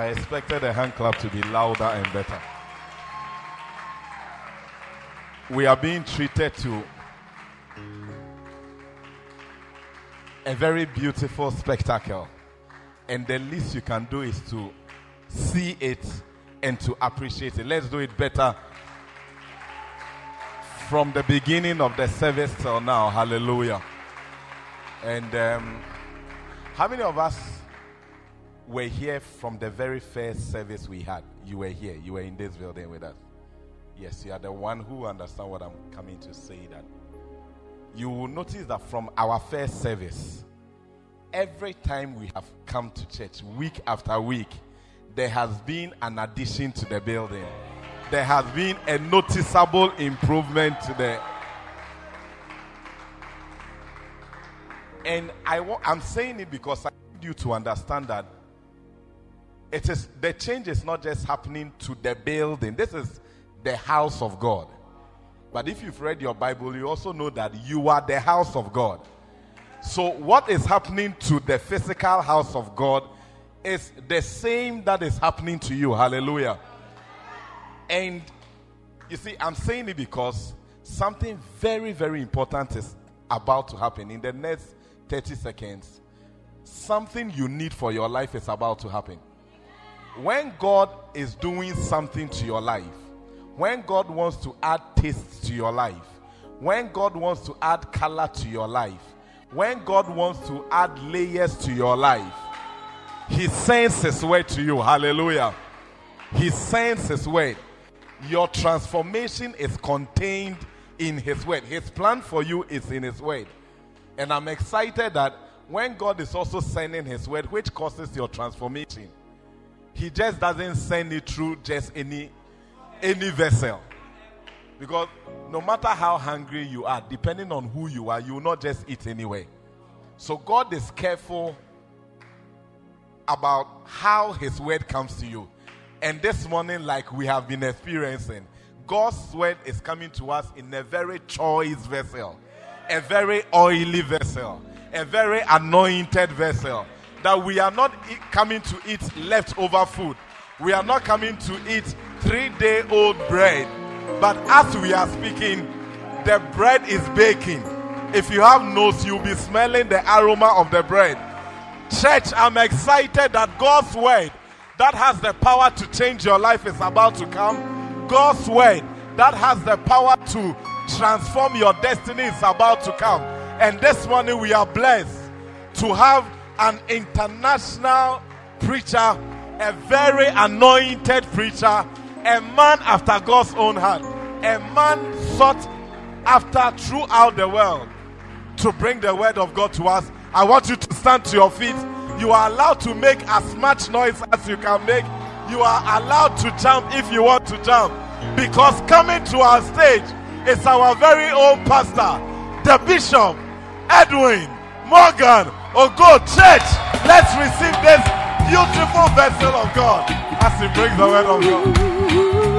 I expected the hand clap to be louder and better. We are being treated to a very beautiful spectacle. And the least you can do is to see it and to appreciate it. Let's do it better from the beginning of the service till now. Hallelujah. And um, how many of us were here from the very first service we had. You were here. You were in this building with us. Yes, you are the one who understand what I'm coming to say that. You will notice that from our first service, every time we have come to church, week after week, there has been an addition to the building. There has been a noticeable improvement to the And I, I'm saying it because I need you to understand that it is the change is not just happening to the building. This is the house of God. But if you've read your Bible, you also know that you are the house of God. So, what is happening to the physical house of God is the same that is happening to you. Hallelujah. And you see, I'm saying it because something very, very important is about to happen in the next 30 seconds. Something you need for your life is about to happen. When God is doing something to your life, when God wants to add taste to your life, when God wants to add color to your life, when God wants to add layers to your life, He sends His word to you. Hallelujah. He sends His word. Your transformation is contained in His word. His plan for you is in His word. And I'm excited that when God is also sending His word, which causes your transformation, He just doesn't send it through just any any vessel. Because no matter how hungry you are, depending on who you are, you will not just eat anyway. So God is careful about how His word comes to you. And this morning, like we have been experiencing, God's word is coming to us in a very choice vessel, a very oily vessel, a very anointed vessel. That we are not e- coming to eat leftover food, we are not coming to eat three day old bread. But as we are speaking, the bread is baking. If you have nose, you'll be smelling the aroma of the bread. Church, I'm excited that God's word that has the power to change your life is about to come. God's word that has the power to transform your destiny is about to come. And this morning we are blessed to have an international preacher, a very anointed preacher, a man after God's own heart, a man sought after throughout the world to bring the word of God to us. I want you to stand to your feet. You are allowed to make as much noise as you can make. You are allowed to jump if you want to jump. Because coming to our stage is our very own pastor, the Bishop Edwin Morgan Oh, Ogo Church. Let's receive this beautiful vessel of God as he brings the word of God.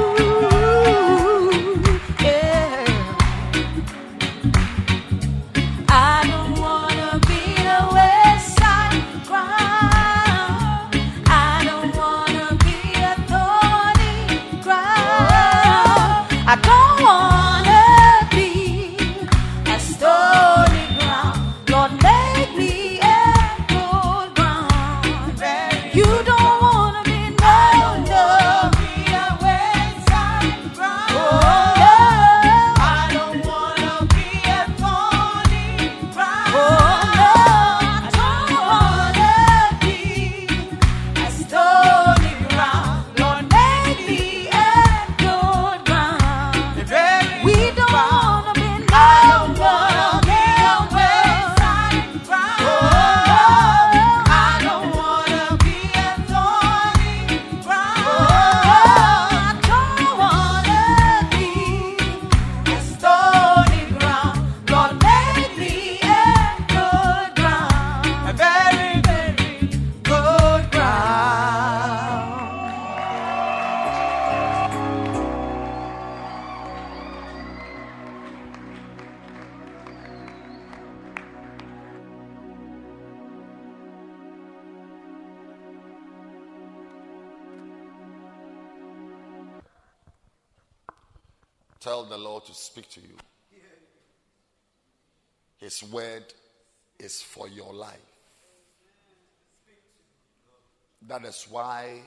Is why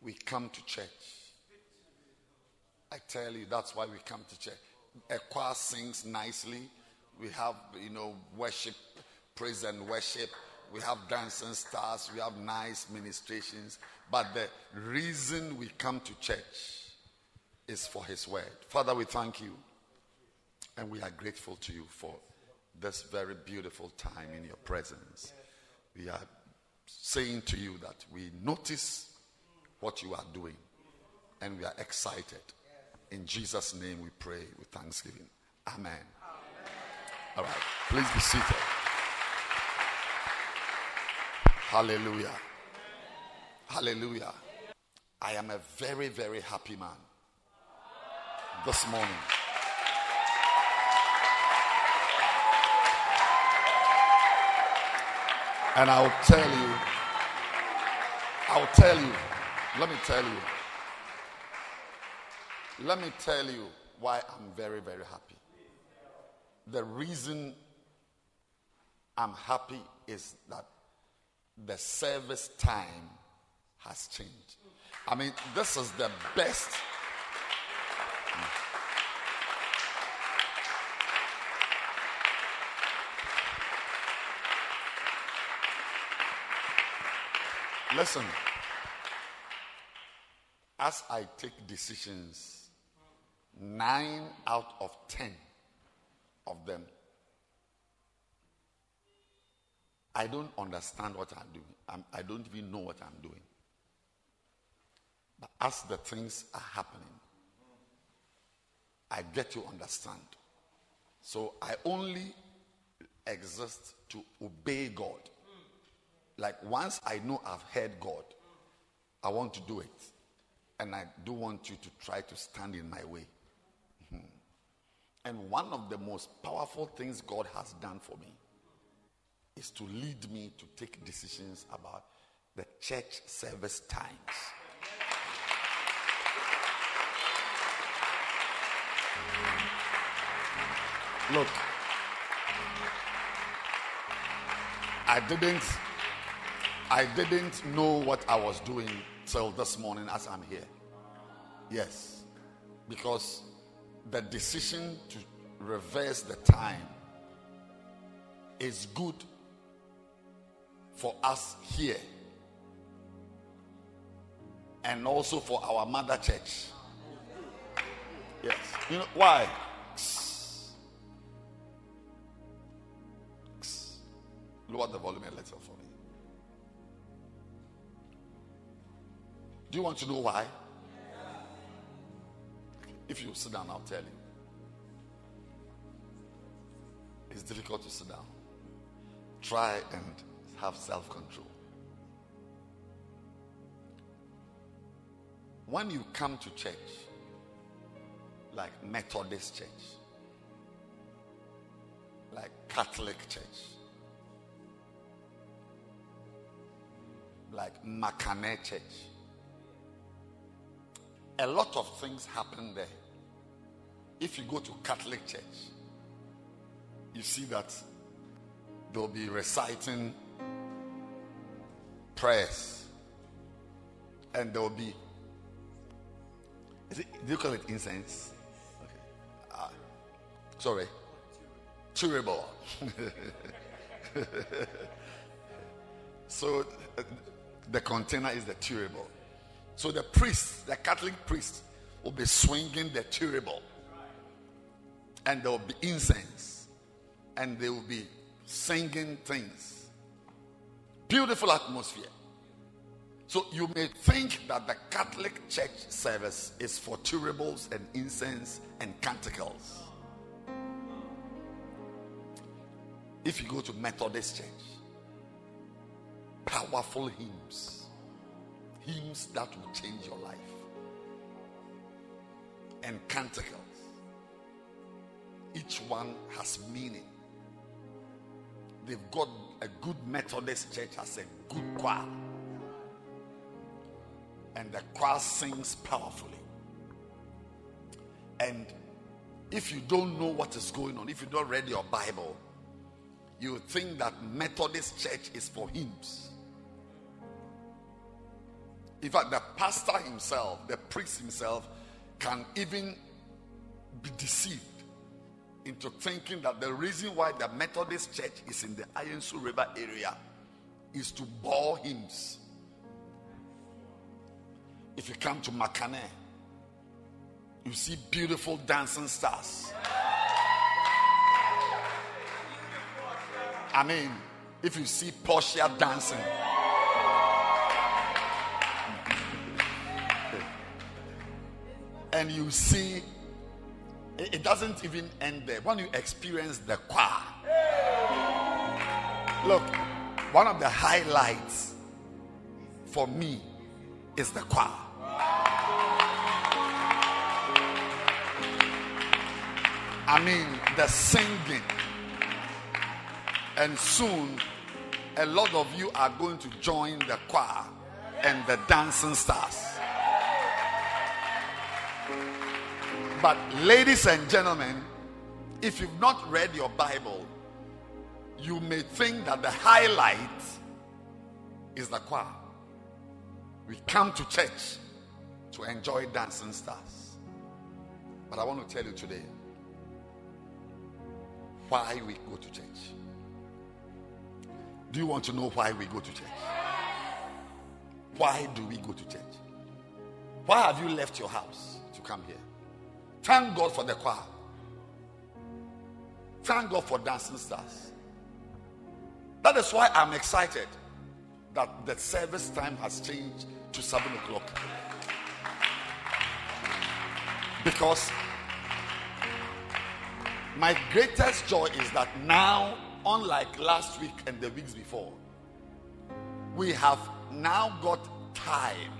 we come to church. I tell you, that's why we come to church. A choir sings nicely. We have, you know, worship, praise and worship. We have dancing stars. We have nice ministrations. But the reason we come to church is for His word. Father, we thank you and we are grateful to you for this very beautiful time in your presence. We are saying to you that we notice what you are doing and we are excited. In Jesus' name we pray with thanksgiving. Amen. All right, please be seated. Hallelujah. Hallelujah. I am a very, very happy man this morning. And I'll tell you, I'll tell you, let me tell you, let me tell you why I'm very, very happy. The reason I'm happy is that the service time has changed. I mean, this is the best. Listen, as I take decisions, nine out of ten of them, I don't understand what I'm doing. I'm, I do not even know what I'm doing. But as the things are happening, I get to understand. So I only exist to obey God. Like once I know I've heard God, I want to do it. And I do want you to try to stand in my way. Mhm. And one of the most powerful things God has done for me is to lead me to take decisions about the church service times. Look, I didn't I didn't know what I was doing till this morning as I'm here. Yes. Because the decision to reverse the time is good for us here and also for our mother church. Yes. You know why? Lower the volume a little Do you want to know why? If you sit down, I'll tell you. It's difficult to sit down. Try and have self control. When you come to church, like Methodist church, like Catholic church, like Makane church, a lot of things happen there. If you go to Catholic church, you see that they'll be reciting prayers. And there'll be is it, do you call it incense? Okay. Uh, sorry. Cherubim so uh, the container is the cherubim so the priest the catholic priest will be swinging the cherubim and there will be incense and they will be singing things. Beautiful atmosphere. So you may think that the Catholic church service is for cherubims and incense and canticles. If you go to Methodist church, powerful hymns, hymns that will change your life, and canticles. Each one has meaning. They've got a good Methodist church has a good choir. And the choir sings powerfully. And if you don't know what is going on, if you don't read your Bible, you think that Methodist church is for hymns. In fact, the pastor himself, the priest himself, can even be deceived into thinking that the reason why the Methodist church is in the Ayensu River area is to bore hymns. If you come to Makane, you see beautiful dancing stars. I mean, if you see Portia dancing, and you see, it, it doesn't even end there. When you experience the choir, look, one of the highlights for me is the choir. I mean, the singing. And soon, a lot of you are going to join the choir and the dancing stars. But, ladies and gentlemen, if you've not read your Bible, you may think that the highlight is the choir. We come to church to enjoy dancing stars. But I want to tell you today why we go to church. Do you want to know why we go to church? Why do we go to church? Why have you left your house to come here? Thank God for the choir. Thank God for dancing stars. That is why I'm excited that the service time has changed to 7 o'clock. Because my greatest joy is that now, unlike last week and the weeks before, we have now got time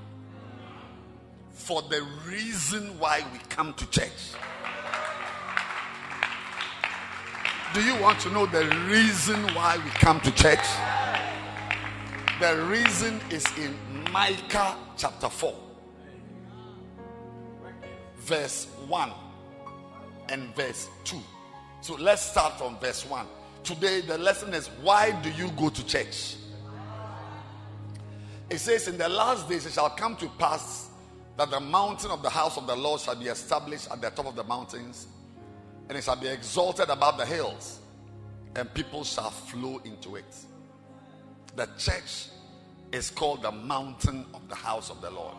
for the reason why we come to church. Do you want to know the reason why we come to church? The reason is in Micah chapter 4, verse 1 and verse 2. So let's start from verse 1. Today, the lesson is why do you go to church? It says, In the last days it shall come to pass that the mountain of the house of the Lord shall be established at the top of the mountains, and it shall be exalted above the hills, and people shall flow into it. The church is called the mountain of the house of the Lord.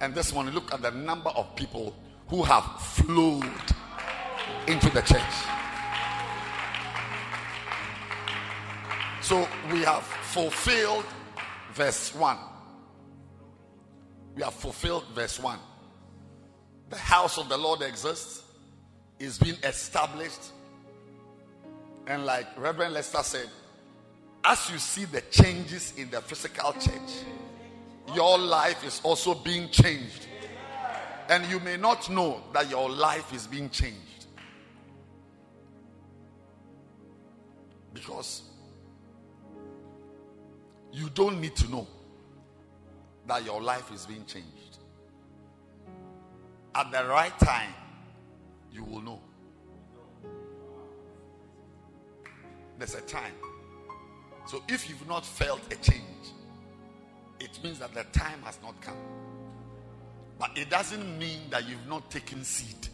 And this morning, look at the number of people who have flowed into the church. So we have fulfilled verse 1. We have fulfilled verse 1. The house of the Lord exists, is being established. And like Reverend Lester said, as you see the changes in the physical church, your life is also being changed. And you may not know that your life is being changed. Because you don't need to know that your life is being changed. At the right time, you will know. There's a time. So if you've not felt a change, it means that the time has not come. But it doesn't mean that you've not taken seed.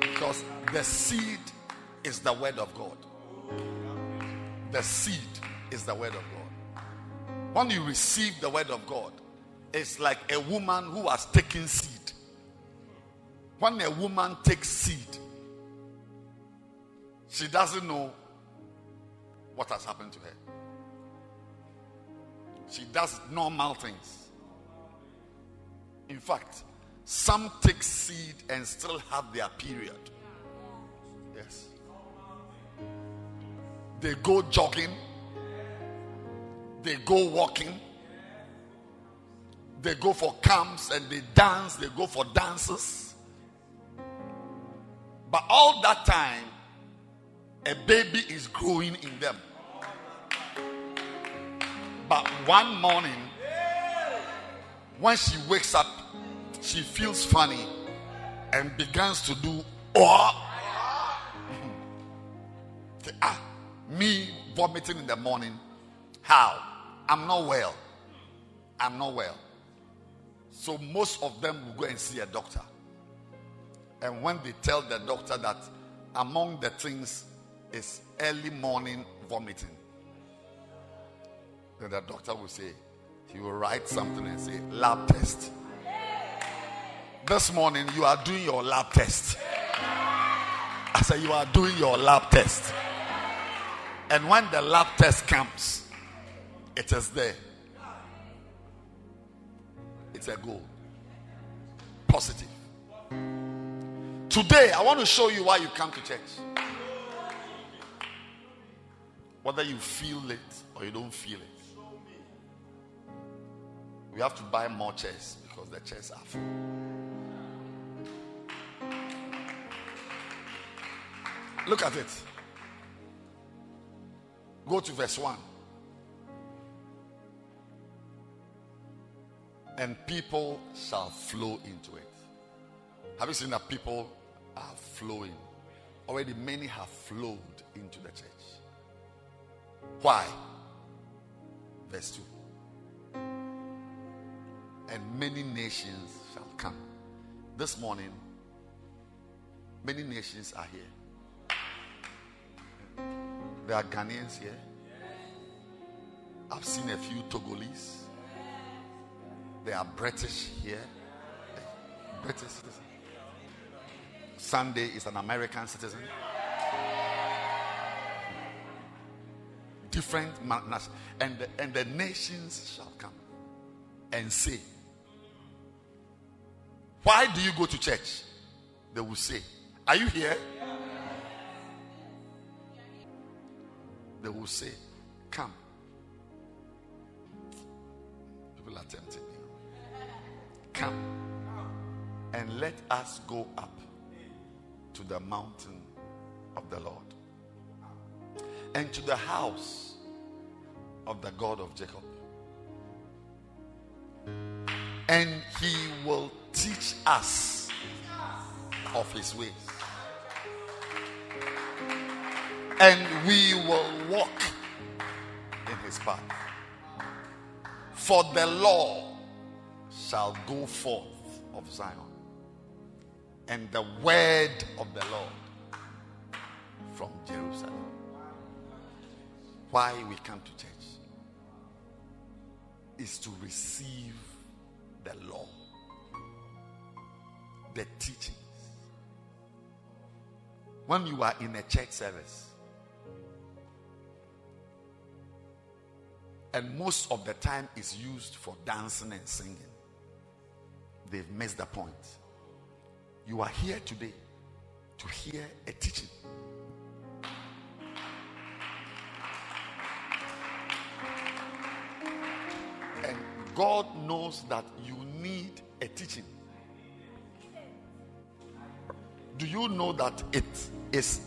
Because the seed is the word of God. The seed is the word of God. When you receive the word of God, it's like a woman who has taken seed. When a woman takes seed, she doesn't know what has happened to her. She does normal things. In fact, some take seed and still have their period. Yes. They go jogging, they go walking, they go for camps and they dance, they go for dances. But all that time, a baby is growing in them. But one morning, when she wakes up, she feels funny and begins to do oh. Ah, me vomiting in the morning. How? I'm not well. I'm not well. So most of them will go and see a doctor. And when they tell the doctor that among the things is early morning vomiting, then the doctor will say, he will write something and say, lab test. This morning, you are doing your lab test. I said, You are doing your lab test. And when the lab test comes, it is there. It's a goal. Positive. Today, I want to show you why you come to church. Whether you feel it or you don't feel it. We have to buy more chairs because the chairs are full. Look at it. Go to verse 1. And people shall flow into it. Have you seen that people are flowing? Already many have flowed into the church. Why? Verse 2. And many nations shall come. This morning, many nations are here. There are Ghanaians here. I've seen a few Togolese. There are British here. British citizen. Sunday is an American citizen. Different and the, and the nations shall come and say, Why do you go to church? They will say, Are you here? They will say, Come. People are tempting me. Come and let us go up to the mountain of the Lord and to the house of the God of Jacob. And he will teach us of his ways. And we will walk in his path. For the law shall go forth of Zion, and the word of the Lord from Jerusalem. Why we come to church is to receive the law, the teachings. When you are in a church service, and most of the time is used for dancing and singing, they've missed the point. You are here today to hear a teaching. And God knows that you need a teaching. Do you know that it is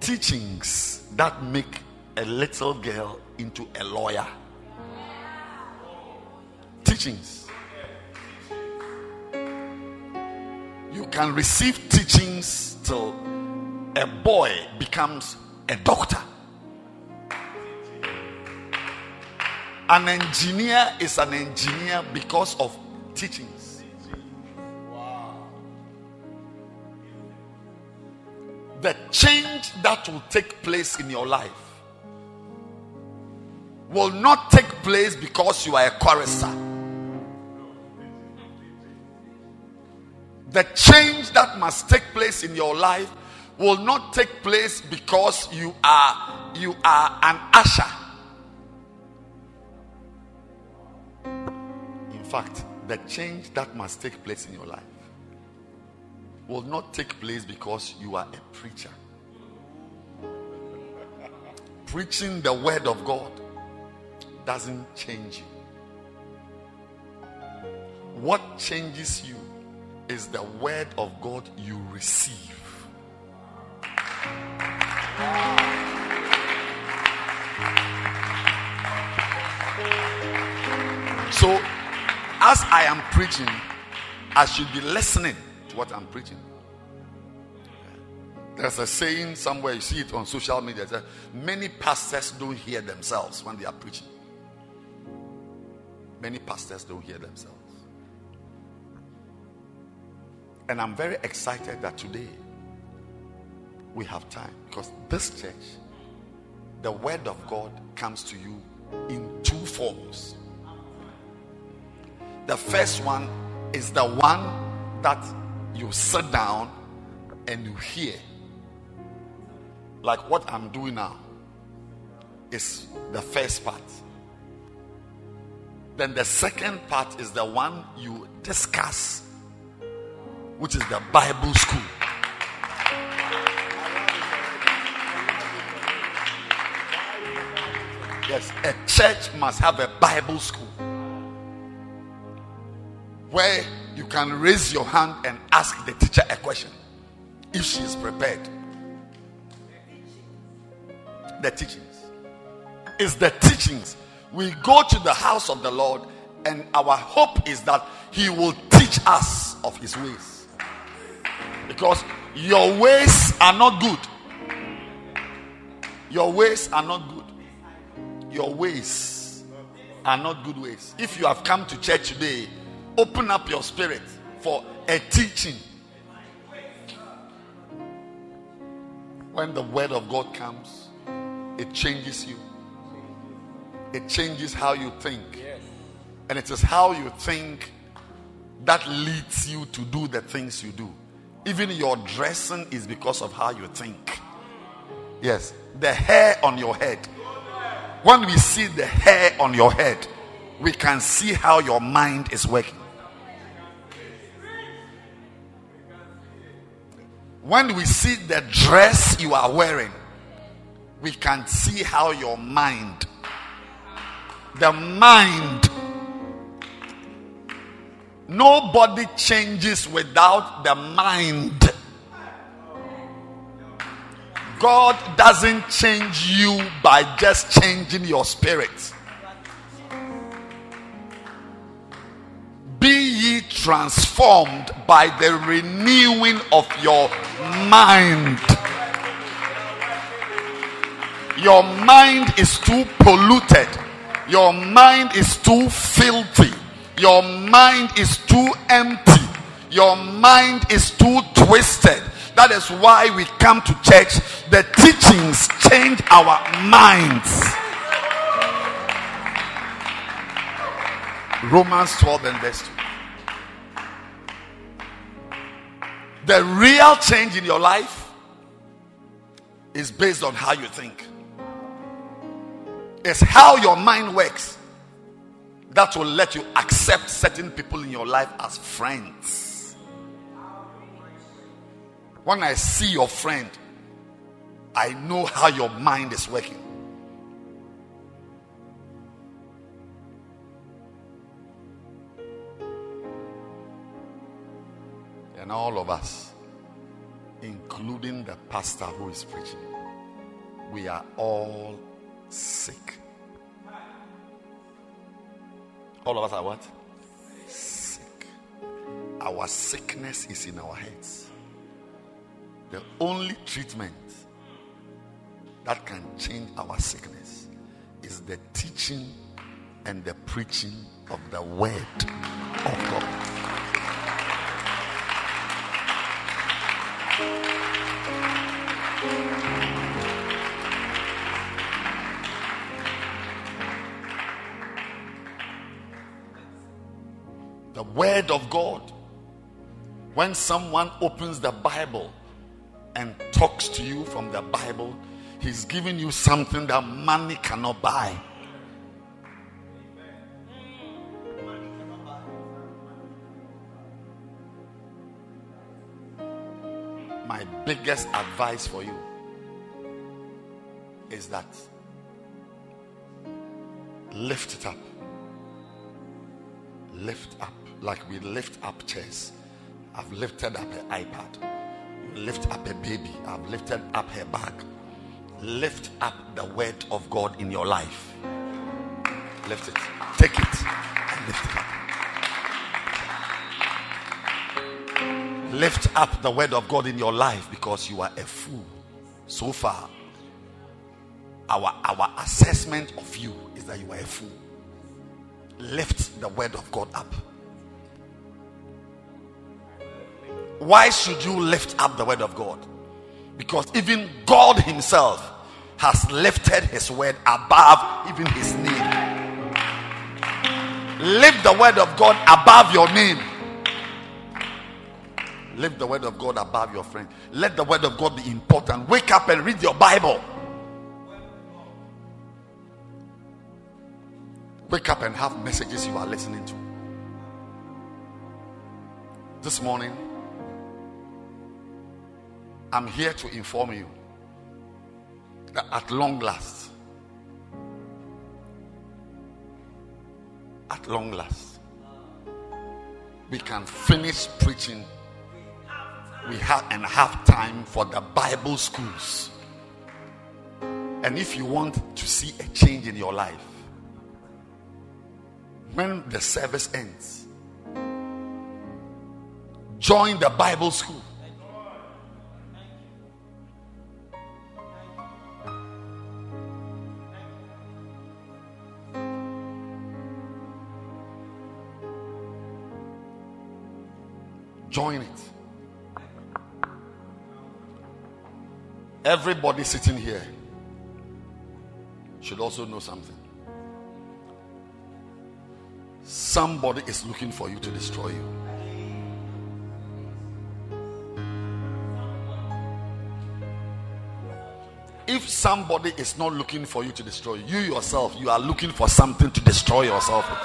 teachings that make a little girl into a lawyer? Teachings. You can receive teachings till a boy becomes a doctor. An engineer is an engineer because of teachings. The change that will take place in your life will not take place because you are a chorister. The change that must take place in your life will not take place because you are you are an usher. In fact, the change that must take place in your life will not take place because you are a preacher. Preaching the word of God doesn't change you. What changes you is the word of God you receive. So, as I am preaching, I should be listening to what I'm preaching. There's a saying somewhere, you see it on social media. That many pastors don't hear themselves when they are preaching. Many pastors don't hear themselves. And I'm very excited that today we have time because this church, the word of God comes to you in two forms The first one is the one that you sit down and you hear. Like what I'm doing now is the first part. Then the second part is the one you discuss, which is the Bible school. Yes, a church must have a Bible school where you can raise your hand and ask the teacher a question if she is prepared. The teachings is the teachings. We go to the house of the Lord, and our hope is that He will teach us of His ways. Because your ways are not good. Your ways are not good. Your ways are not good ways. If you have come to church today, open up your spirit for a teaching. When the word of God comes, it changes you. It changes how you think. And it is how you think that leads you to do the things you do. Even your dressing is because of how you think. Yes, the hair on your head. When we see the hair on your head, we can see how your mind is working. When we see the dress you are wearing, we can see how your mind, the mind, nobody changes without the mind. God doesn't change you by just changing your spirit. Be ye transformed by the renewing of your mind. Your mind is too polluted. Your mind is too filthy. Your mind is too empty. Your mind is too twisted. That is why we come to church. The teachings change our minds. Romans 12 and verse 2. The real change in your life is based on how you think. It's how your mind works that will let you accept certain people in your life as friends. When I see your friend, I know how your mind is working. And all of us, including the pastor who is preaching, we are all sick. All of us are what? Sick. Our sickness is in our heads. The only treatment that can change our sickness is the teaching and the preaching of the word of God. Word of God. When someone opens the Bible and talks to you from the Bible, he's giving you something that money cannot buy. My biggest advice for you is that lift it up. Lift up like we lift up chairs. I've lifted up an iPad. Lift up a baby. I've lifted up her bag. Lift up the word of God in your life. Lift it. Take it and lift it up. Lift up the word of God in your life because you are a fool. So far, our our assessment of you is that you are a fool. Lift the word of God up. Why should you lift up the word of God? Because even God Himself has lifted His word above even His name. Lift the word of God above your name. Lift the word of God above your friend. Let the word of God be important. Wake up and read your Bible. Wake up and have messages you are listening to. This morning, I'm here to inform you that at long last, at long last, we can finish preaching. We have and have time for the Bible schools. And if you want to see a change in your life, when the service ends, join the Bible school. Join it. Everybody sitting here should also know something. Somebody is looking for you to destroy you. If somebody is not looking for you to destroy you, you yourself, you are looking for something to destroy yourself with.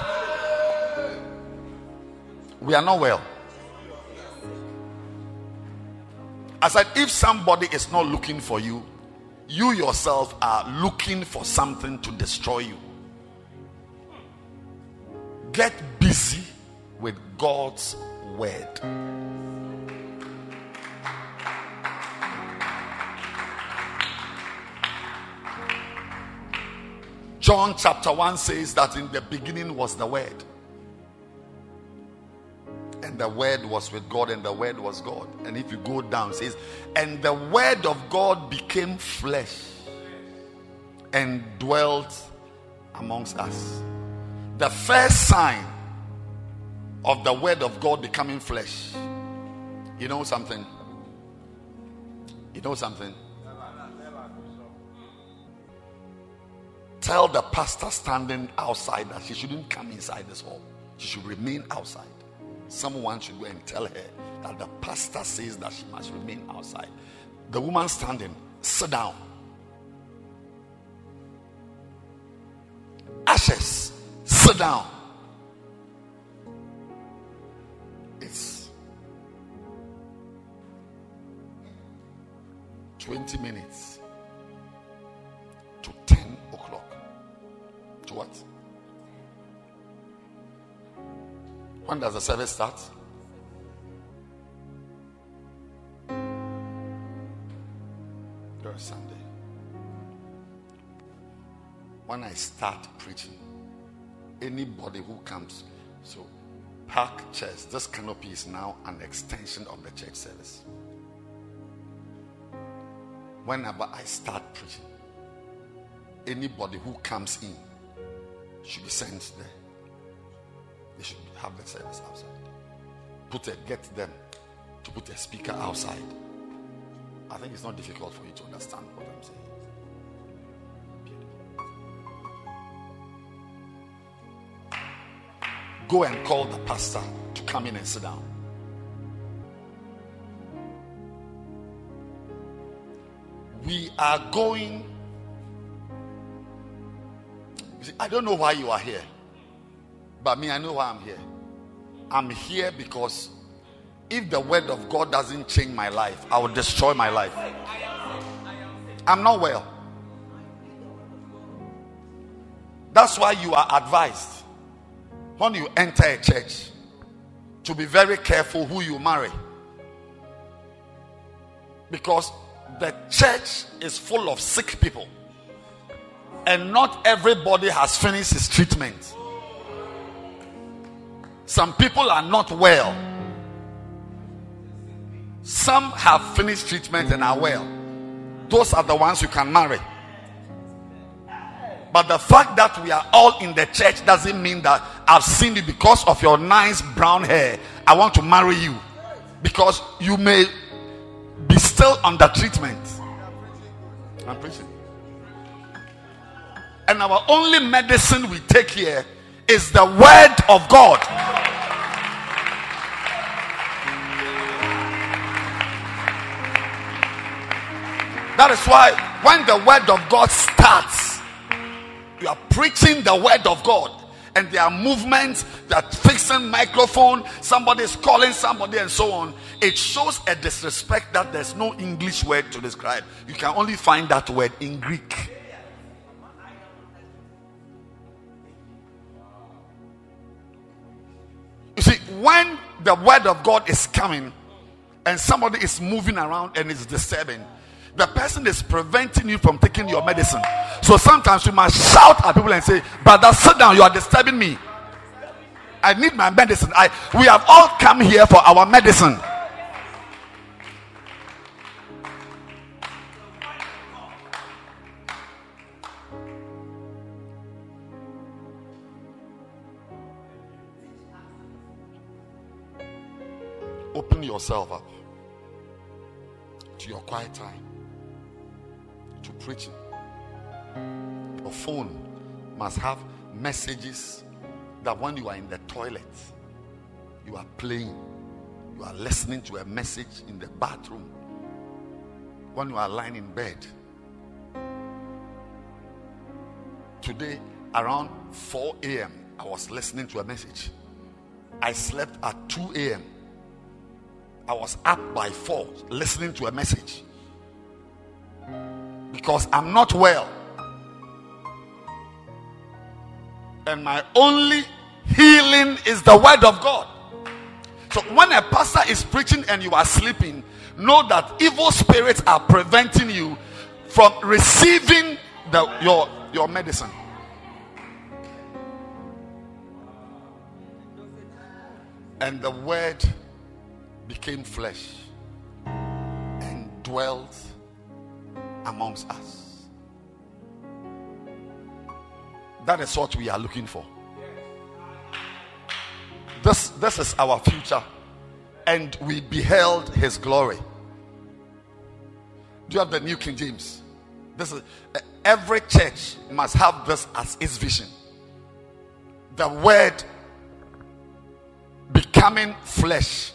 We are not well. I said, if somebody is not looking for you, you yourself are looking for something to destroy you. Get busy with God's word. John chapter 1 says that in the beginning was the word. The word was with God, and the word was God. And if you go down, says, and the word of God became flesh and dwelt amongst us. The first sign of the word of God becoming flesh. You know something? You know something? Tell the pastor standing outside that she shouldn't come inside this hall. She should remain outside. Someone should go and tell her that the pastor says that she must remain outside. The woman standing, sit down. Ashes, sit down. It's 20 minutes to 10 o'clock. To what? When does the service start? During Sunday. When I start preaching, anybody who comes, so park chairs, this canopy is now an extension of the church service. Whenever I start preaching, anybody who comes in should be sent there. They should have the service outside. Put a get them to put a speaker outside. I think it's not difficult for you to understand what I'm saying. Go and call the pastor to come in and sit down. We are going. See, I don't know why you are here. But me, I know why I'm here. I'm here because if the word of God doesn't change my life, I will destroy my life. I'm not well. That's why you are advised when you enter a church to be very careful who you marry. Because the church is full of sick people, and not everybody has finished his treatment. Some people are not well. Some have finished treatment and are well. Those are the ones you can marry. But the fact that we are all in the church doesn't mean that I've seen you because of your nice brown hair. I want to marry you. Because you may be still under treatment. I'm preaching. And our only medicine we take here is the word of God. That is why when the word of God starts, you are preaching the word of God, and there are movements that fixing microphone, somebody is calling somebody, and so on. It shows a disrespect that there's no English word to describe. You can only find that word in Greek. When the word of God is coming and somebody is moving around and is disturbing, the person is preventing you from taking your medicine. So sometimes you must shout at people and say, Brother, sit down, you are disturbing me. I need my medicine. I we have all come here for our medicine. Open yourself up to your quiet time, to preaching. Your phone must have messages that when you are in the toilet, you are playing, you are listening to a message in the bathroom, when you are lying in bed. Today, around 4 a.m., I was listening to a message. I slept at 2 a.m. I was up by 4 listening to a message because I'm not well. And my only healing is the word of God. So when a pastor is preaching and you are sleeping, know that evil spirits are preventing you from receiving the, your, your medicine. And the word became flesh and dwelt amongst us. That is what we are looking for. This, this is our future. And we beheld his glory. Do you have the New King James? This is eh, every church must have this as its vision. The word becoming flesh.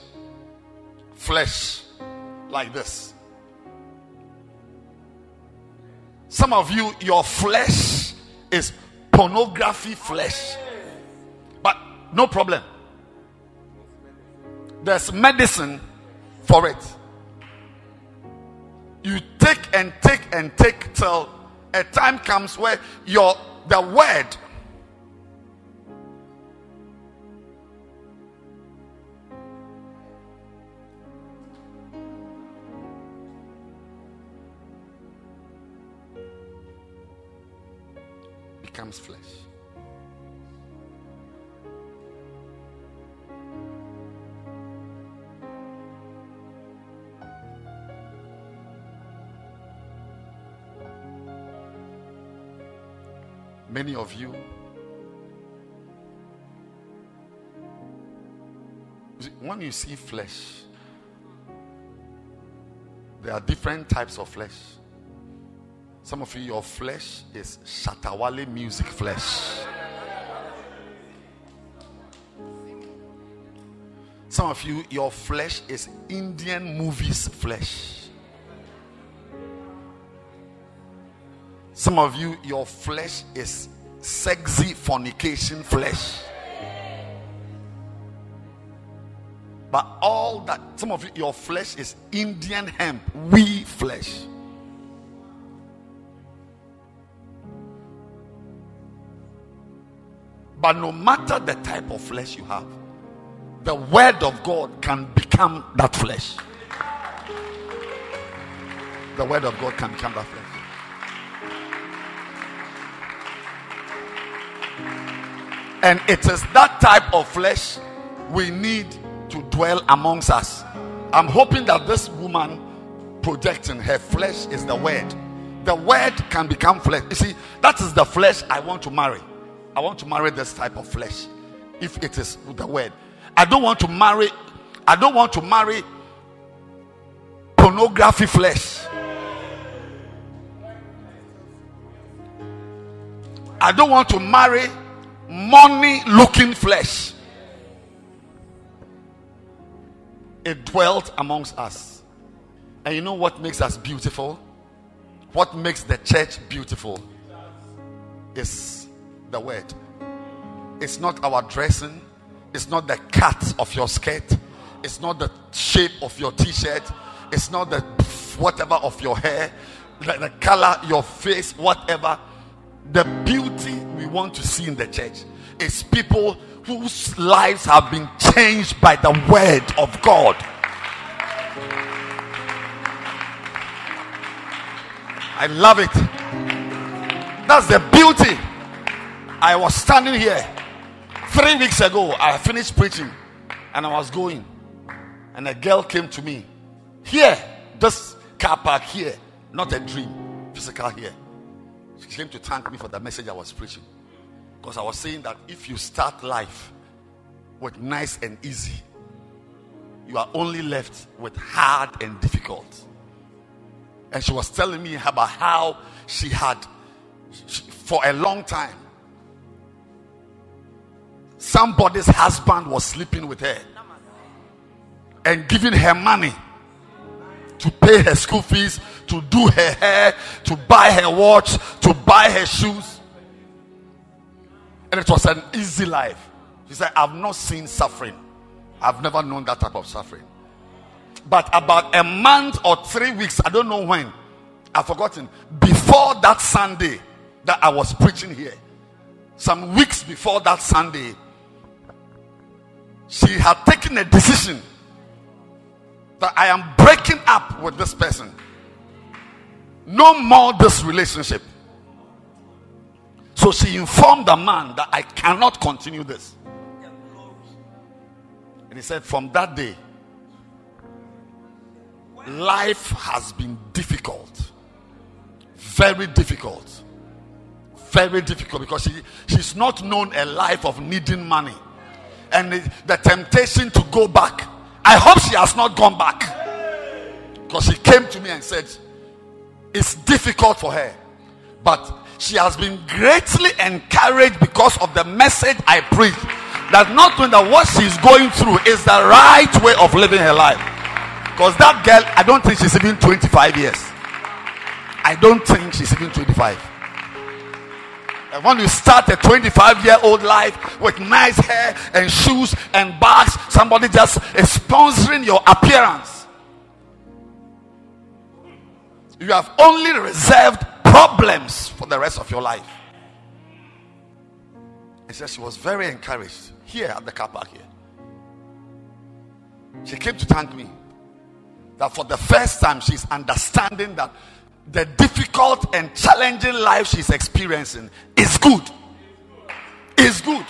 Flesh. Like this. Some of you, your flesh is pornography flesh. But no problem. There's medicine for it. You take and take and take till a time comes where your the word becomes flesh. Many of you, when you see flesh, there are different types of flesh. Some of you, your flesh is Shatta Wale music flesh. Some of you, your flesh is Indian movies flesh. Some of you, your flesh is sexy fornication flesh. But all that, some of you, your flesh is Indian hemp, we flesh. But no matter the type of flesh you have, the word of God can become that flesh. The word of God can become that flesh. And it is that type of flesh we need to dwell amongst us. I'm hoping that this woman projecting her flesh is the word. The word can become flesh. You see, that is the flesh I want to marry. I want to marry this type of flesh. If it is the word. I don't want to marry, I don't want to marry pornography flesh. I don't want to marry money looking flesh. It dwelt amongst us. And you know what makes us beautiful? What makes the church beautiful is the word. It's not our dressing, it's not the cut of your skirt, it's not the shape of your t shirt, it's not the whatever of your hair, the, the color, your face, whatever. The beauty we want to see in the church is people whose lives have been changed by the word of God. I love it. That's the beauty. I was standing here three weeks ago. I finished preaching and I was going, and a girl came to me here, this car park here, not a dream, physical here. She came to thank me for the message I was preaching. Because I was saying that if you start life with nice and easy, you are only left with hard and difficult. And she was telling me about how she had, she, for a long time, somebody's husband was sleeping with her and giving her money to pay her school fees, to do her hair, to buy her watch, to buy her shoes and it was an easy life. She said, I've not seen suffering. I've never known that type of suffering. But about a month or three weeks, I don't know when, I've forgotten, before that Sunday that I was preaching here, some weeks before that Sunday, she had taken a decision that I am breaking up with this person. No more this relationship. So she informed the man that I cannot continue this. And he said, From that day, life has been difficult. Very difficult. Very difficult because she, she's not known a life of needing money. And the, temptation to go back. I hope she has not gone back. Because she came to me and said, It's difficult for her. But she has been greatly encouraged because of the message I preach. That not knowing that what she's going through is the right way of living her life. Because that girl, I don't think she's even 25 years. I don't think she's even 25. And when you start a 25 year old life with nice hair and shoes and bags, somebody just is sponsoring your appearance. You have only reserved problems for the rest of your life. He says she was very encouraged here at the car park here. She came to thank me that for the first time she's understanding that the difficult and challenging life she's experiencing is good. Is good.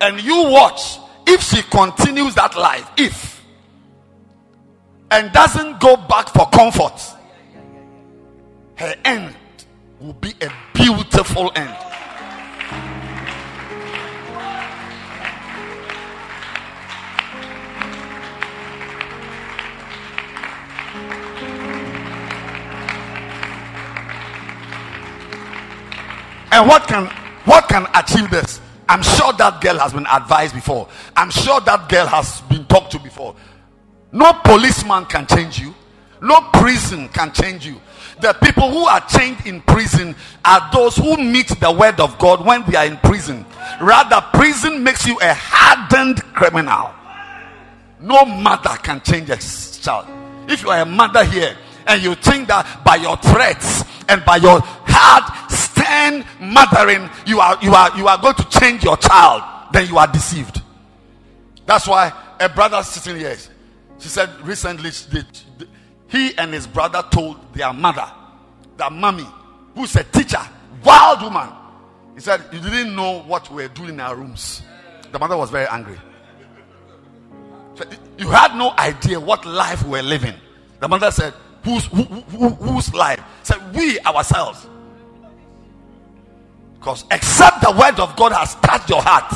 And you watch if she continues that life, if and doesn't go back for comfort her end will be a beautiful end. And what can what can achieve this? I'm sure that girl has been advised before. I'm sure that girl has been talked to before. No policeman can change you. No prison can change you. The people who are chained in prison are those who meet the word of God when they are in prison. Rather, prison makes you a hardened criminal. No mother can change a child. If you are a mother here and you think that by your threats and by your hard, stern mothering, you are you are you are going to change your child, then you are deceived. That's why a brother sitting here, she said recently, he and his brother told their mother, their mommy, who's a teacher, wild woman. He said, You didn't know what we were doing in our rooms. The mother was very angry. you had no idea what life we were living. The mother said, Whose, who, who, whose life? Said, We ourselves. Because except the word of God has touched your heart,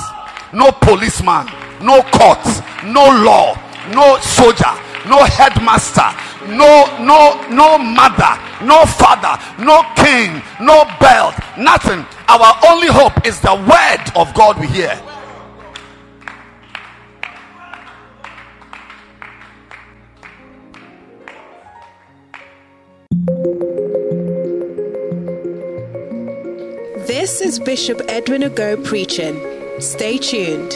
no policeman, no court, no law, no soldier, no headmaster, no no no mother, no father, no king, no belt, Nothing. Our only hope is the word of God we hear. This is Bishop Edwin Ogo preaching. Stay tuned.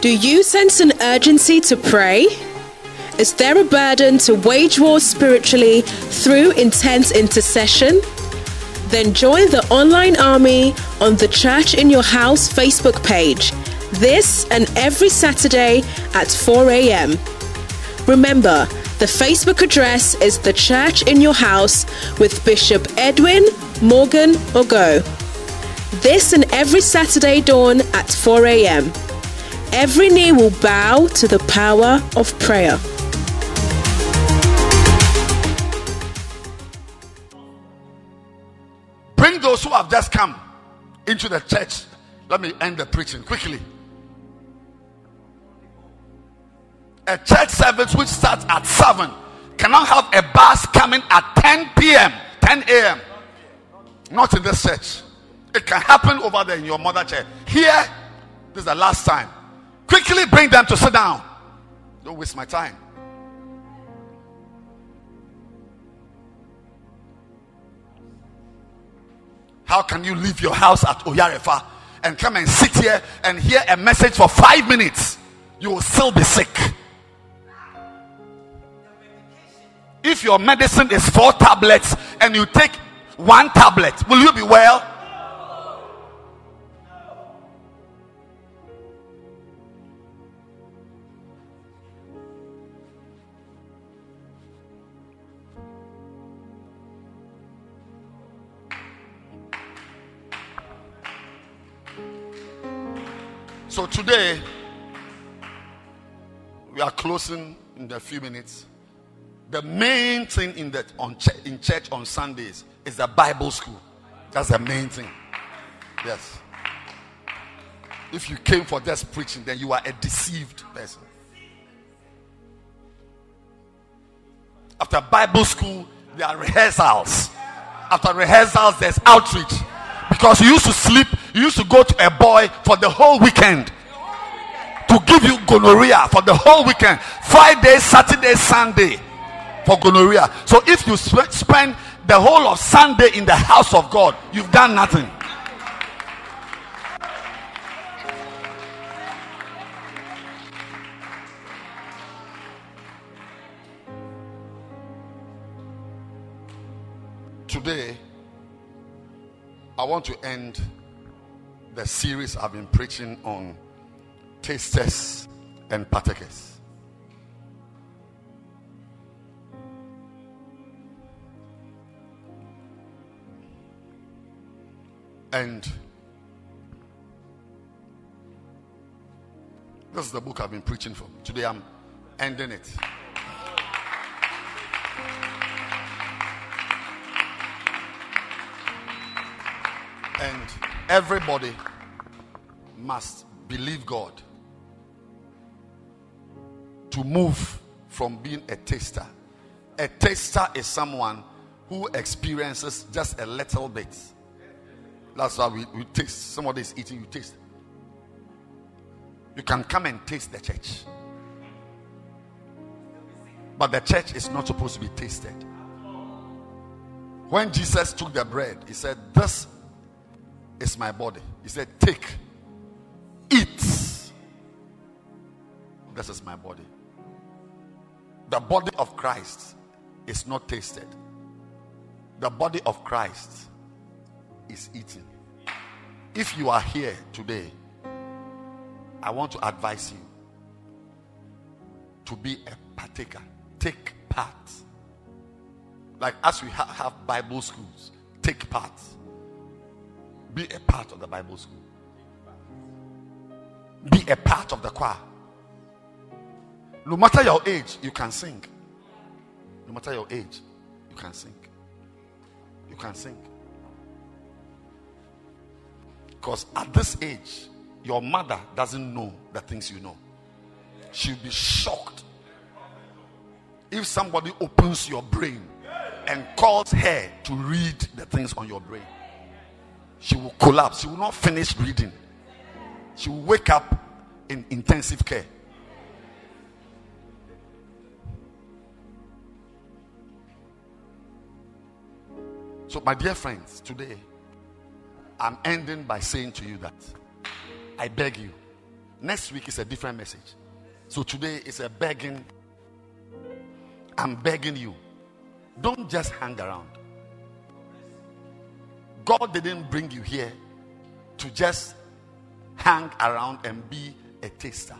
Do you sense an urgency to pray? Is there a burden to wage war spiritually through intense intercession? Then join the online army on the Church in Your House Facebook page this and every Saturday at 4 a.m. Remember, the Facebook address is The Church in Your House with Bishop Edwin Morgan Ogo. This and every Saturday dawn at 4 a.m. Every knee will bow to the power of prayer. Bring those who have just come into the church. Let me end the preaching quickly. A church service which starts at 7 cannot have a bus coming at 10 p.m., 10 a.m. Not in this church. It can happen over there in your mother church. Here, this is the last time. Quickly bring them to sit down. Don't waste my time. How can you leave your house at Oyarifa and come and sit here and hear a message for five minutes? You will still be sick. If your medicine is four tablets and you take one tablet, will you be well? So today, we are closing in a few minutes. The main thing in the on ch- in church on Sundays is the Bible school. That's the main thing. Yes. If you came for just preaching, then you are a deceived person. After Bible school, there are rehearsals. After rehearsals, there's outreach. Because you used to sleep, you used to go to a boy for the whole weekend to give you gonorrhea for the whole weekend Friday, Saturday, Sunday for gonorrhea. So if you sp- spend the whole of Sunday in the house of God, you've done nothing. Today, I want to end the series I've been preaching on tasters and partakers. And this is the book I've been preaching for. Today I'm ending it. And everybody must believe God to move from being a taster. A taster is someone who experiences just a little bit. That's why we, we taste. Somebody is eating, you taste. You can come and taste the church. But the church is not supposed to be tasted. When Jesus took the bread, he said, This is my body. He said, Take, eat. This is my body. The body of Christ is not tasted, the body of Christ is eating. If you are here today, I want to advise you to be a partaker, take part. Like as we ha- have Bible schools, take part. Be a part of the Bible school. Be a part of the choir. No matter your age, you can sing. No matter your age, you can sing. You can sing. Because at this age, your mother doesn't know the things you know. She'll be shocked if somebody opens your brain and calls her to read the things on your brain. She will collapse. She will not finish reading. She will wake up in intensive care. So, my dear friends, today I'm ending by saying to you that I beg you. Next week is a different message. So, today is a begging. I'm begging you. Don't just hang around. God didn't bring you here to just hang around and be a taster.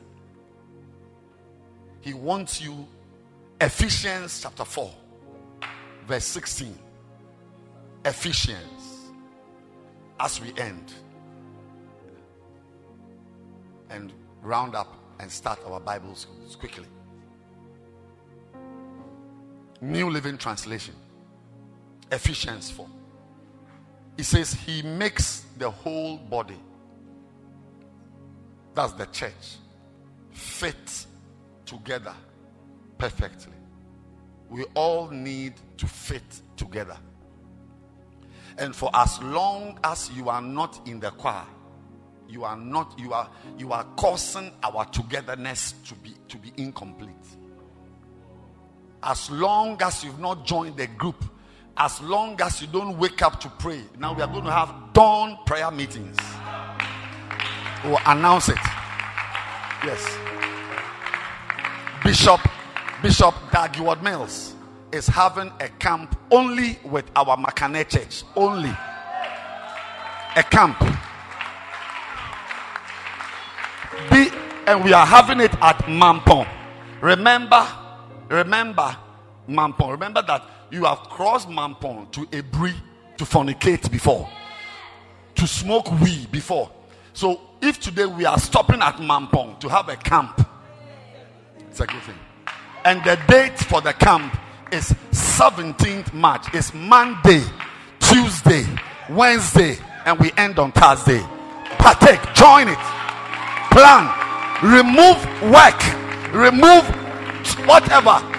He wants you, Ephesians chapter 4, verse 16. Ephesians, as we end and round up and start our Bibles quickly. New Living Translation, Ephesians 4. It says, He makes the whole body, that's the church, fit together perfectly. We all need to fit together. And for as long as you are not in the choir, you are not you are you are causing our togetherness to be to be incomplete. As long as you've not joined the group, as long as you don't wake up to pray. Now we are going to have dawn prayer meetings. We'll announce it. Yes. Bishop Bishop Dag Heward-Mills is having a camp only with our Makane church. Only. A camp. Be, and we are having it at Mampong. Remember, remember Mampong. Remember that you have crossed Mampong to Aburi to fornicate before, to smoke weed before. So if today we are stopping at Mampong to have a camp, it's a good thing. And the date for the camp is 17th March. It's Monday, Tuesday, Wednesday, and we end on Thursday. Partake, join it, plan, remove work, remove whatever.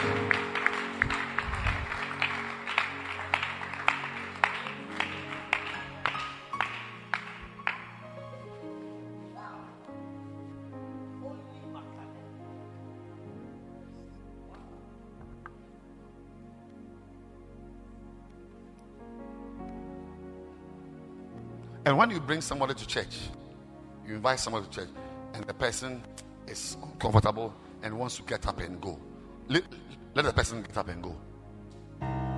And when you bring somebody to church, you invite somebody to church, and the person is uncomfortable and wants to get up and go. Let, let the person get up and go.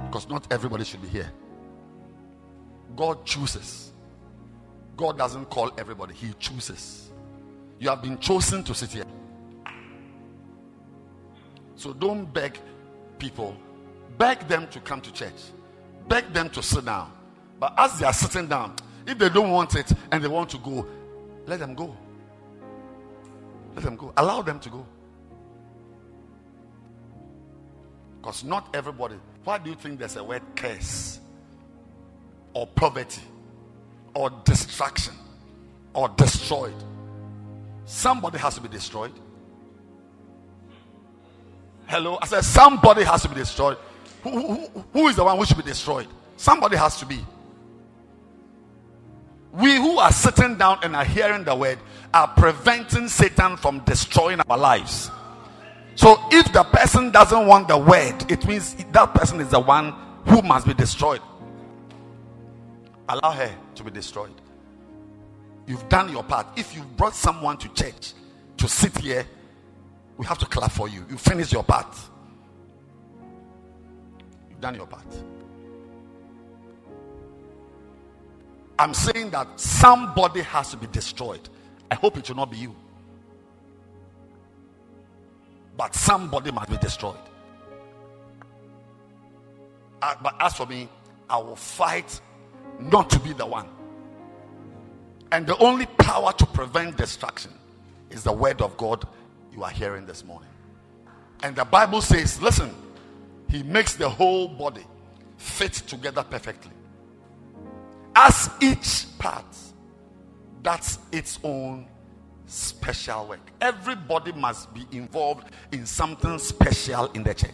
Because not everybody should be here. God chooses. God doesn't call everybody, He chooses. You have been chosen to sit here. So don't beg people, beg them to come to church, beg them to sit down. But as they are sitting down, if they don't want it and they want to go, let them go. Let them go. Allow them to go. Because not everybody. Why do you think there's a word curse? Or poverty? Or destruction? Or destroyed? Somebody has to be destroyed. Hello? I said somebody has to be destroyed. Who, who, who is the one who should be destroyed? Somebody has to be. We who are sitting down and are hearing the word are preventing Satan from destroying our lives. So if the person doesn't want the word, it means that person is the one who must be destroyed. Allow her to be destroyed. You've done your part. If you brought someone to church to sit here, we have to clap for you. You finished your part. You've done your part. I'm saying that somebody has to be destroyed. I hope it will not be you. But somebody must be destroyed. Uh, but as for me, I will fight not to be the one. And the only power to prevent destruction is the word of God you are hearing this morning. And the Bible says, listen, he makes the whole body fit together perfectly as each part that's its own special work. Everybody must be involved in something special in the church.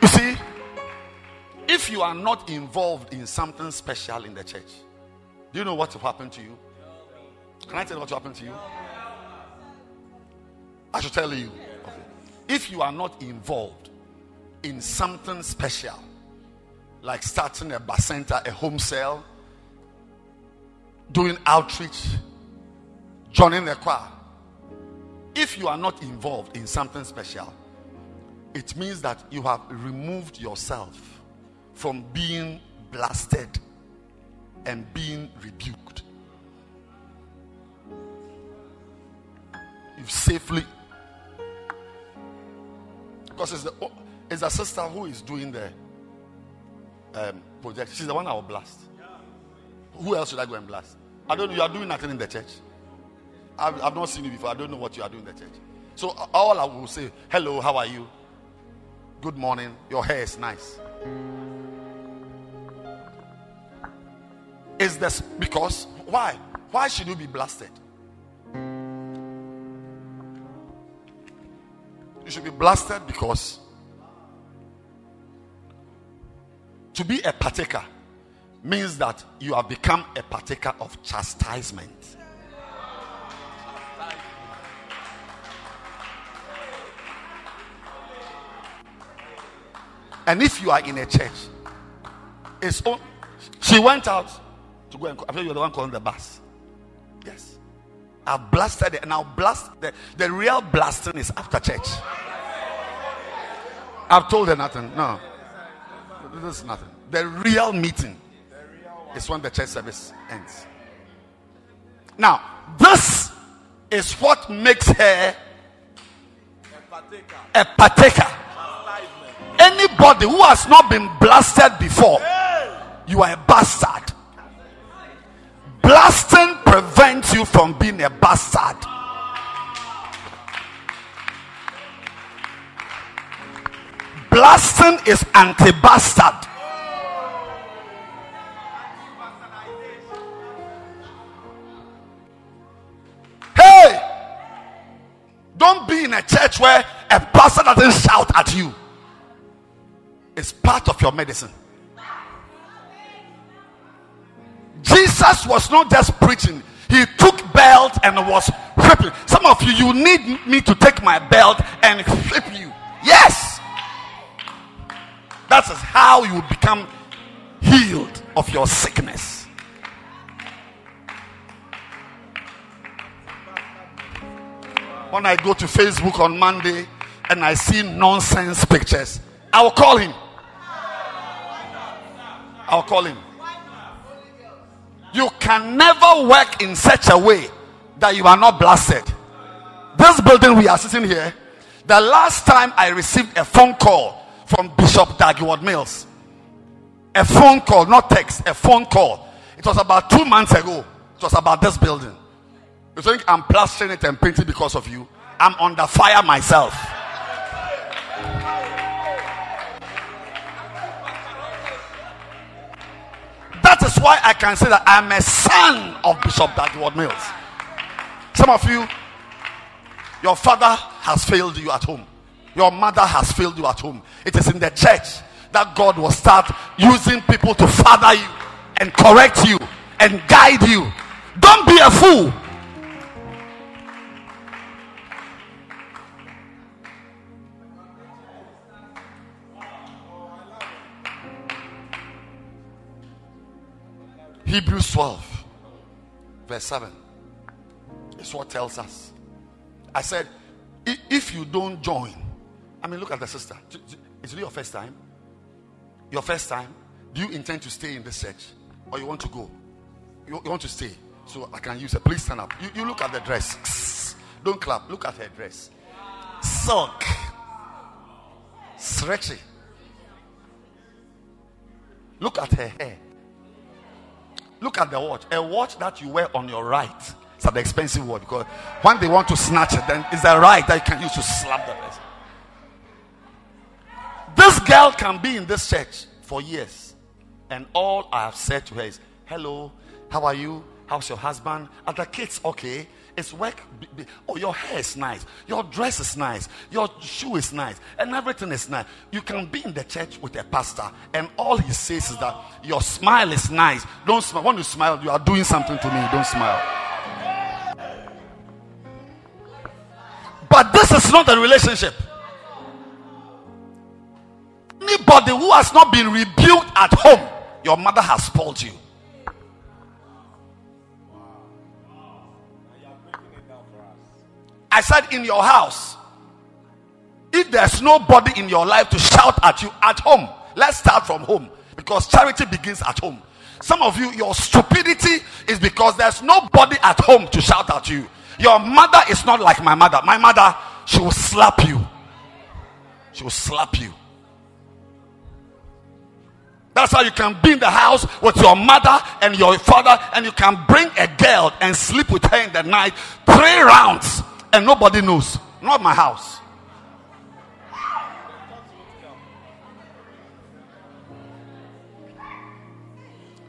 You see, if you are not involved in something special in the church, do you know what will happen to you? Can I tell you what will happen to you? I should tell you. Okay. If you are not involved in something special, like starting a bacenta, a home cell, doing outreach, joining the choir. If you are not involved in something special, it means that you have removed yourself from being blasted and being rebuked. You've safely, because it's, the, it's a sister who is doing the um, project. She's the one I will blast. Who else should I go and blast? I don't know. You are doing nothing in the church. I've, I've not seen you before. I don't know what you are doing in the church. So all I will say, hello, how are you? Good morning. Your hair is nice. Is this because why? Why should you be blasted? You should be blasted because to be a partaker means that you have become a partaker of chastisement. And if you are in a church, it's on, she went out to go and I feel you're the one calling the bus. Yes. I've blasted it. Now blast the, the real blasting is after church. I've told her nothing. No. This is nothing. The real meeting is when the church service ends. Now, this is what makes her a partaker. Anybody who has not been blasted before, you are a bastard. Blasting prevents you from being a bastard. Blasting is anti bastard. Hey! Don't be in a church where a pastor doesn't shout at you. It's part of your medicine. Jesus was not just preaching, he took belt and was whipping. Some of you, you need me to take my belt and whip you. Yes, that is how you become healed of your sickness. When I go to Facebook on Monday and I see nonsense pictures, I will call him. I'll call him. You can never work in such a way that you are not blasted. This building we are sitting here, the last time I received a phone call from Bishop Dag Heward-Mills, a phone call, not text, a phone call. It was about two months ago. It was about this building. You think I'm plastering it and painting because of you? I'm under fire myself. That is why I can say that I'm a son of Bishop Dag Heward-Mills. Some of you, your father has failed you at home, your mother has failed you at home. It is in the church that God will start using people to father you and correct you and guide you. Don't be a fool. Hebrews 12, verse 7 is what tells us. I said, if you don't join, I mean, look at the sister. Is it your first time? Your first time? Do you intend to stay in this church or you want to go? You, you want to stay? So I can use it. Please stand up. You, you look at the dress. Don't clap. Look at her dress. Silk. Stretchy. Look at her hair. Look at the watch. A watch that you wear on your right. It's an expensive watch because when they want to snatch it, then it's the right that you can use to slap the person. This girl can be in this church for years, and all I have said to her is, hello, how are you? How's your husband? Are the kids okay? It's work. Oh, your hair is nice. Your dress is nice. Your shoe is nice. And everything is nice. You can be in the church with a pastor, and all he says is that your smile is nice. Don't smile. When you smile, you are doing something to me. Don't smile. But this is not a relationship. Anybody who has not been rebuked at home, your mother has spoiled you. I said, in your house, if there's nobody in your life to shout at you at home, let's start from home because charity begins at home. Some of you, your stupidity is because there's nobody at home to shout at you. Your mother is not like my mother. My mother, she will slap you. She will slap you. That's how you can be in the house with your mother and your father, and you can bring a girl and sleep with her in the night three rounds, and nobody knows. Not my house.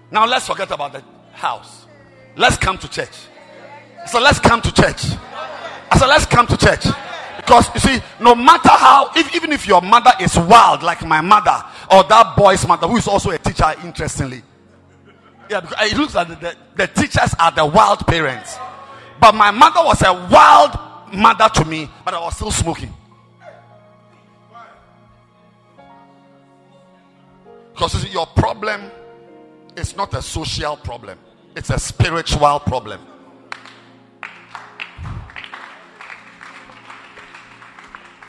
Now let's forget about the house. Let's come to church. So let's come to church. I said, let's come to church. Because you see, no matter how, if, even if your mother is wild, like my mother, or that boy's mother, who is also a teacher, interestingly. Yeah, because uh, it looks like the, the, the teachers are the wild parents. But my mother was a wild mother to me, but I was still smoking. Because you see, your problem is not a social problem, it's a spiritual problem.